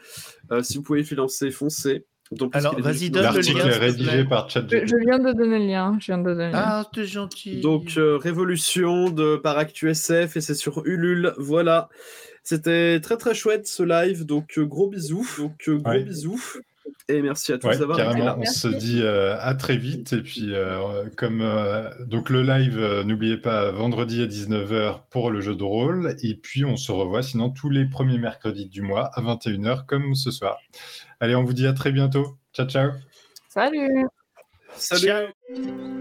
Euh, si vous pouvez financer, foncez. Plus Alors, vas-y, donne le lien, est rédigé par Je, ChatGPT. je viens de donner le lien. Je viens de donner. Ah, t'es gentil. Donc, euh, Révolution de par ActuSF et c'est sur Ulule. Voilà. C'était très très chouette ce live. Donc, euh, gros bisous. Donc, euh, gros Ouais. bisous. Et merci à tous Ouais, d'avoir été carrément, là. on Merci. se dit euh, à très vite. Et puis, euh, comme euh, donc le live, euh, n'oubliez pas, vendredi à 19h pour le jeu de rôle. Et puis, on se revoit sinon tous les premiers mercredis du mois à 21h, comme ce soir. Allez, on vous dit à très bientôt. Ciao, ciao. Salut! Salut. Ciao.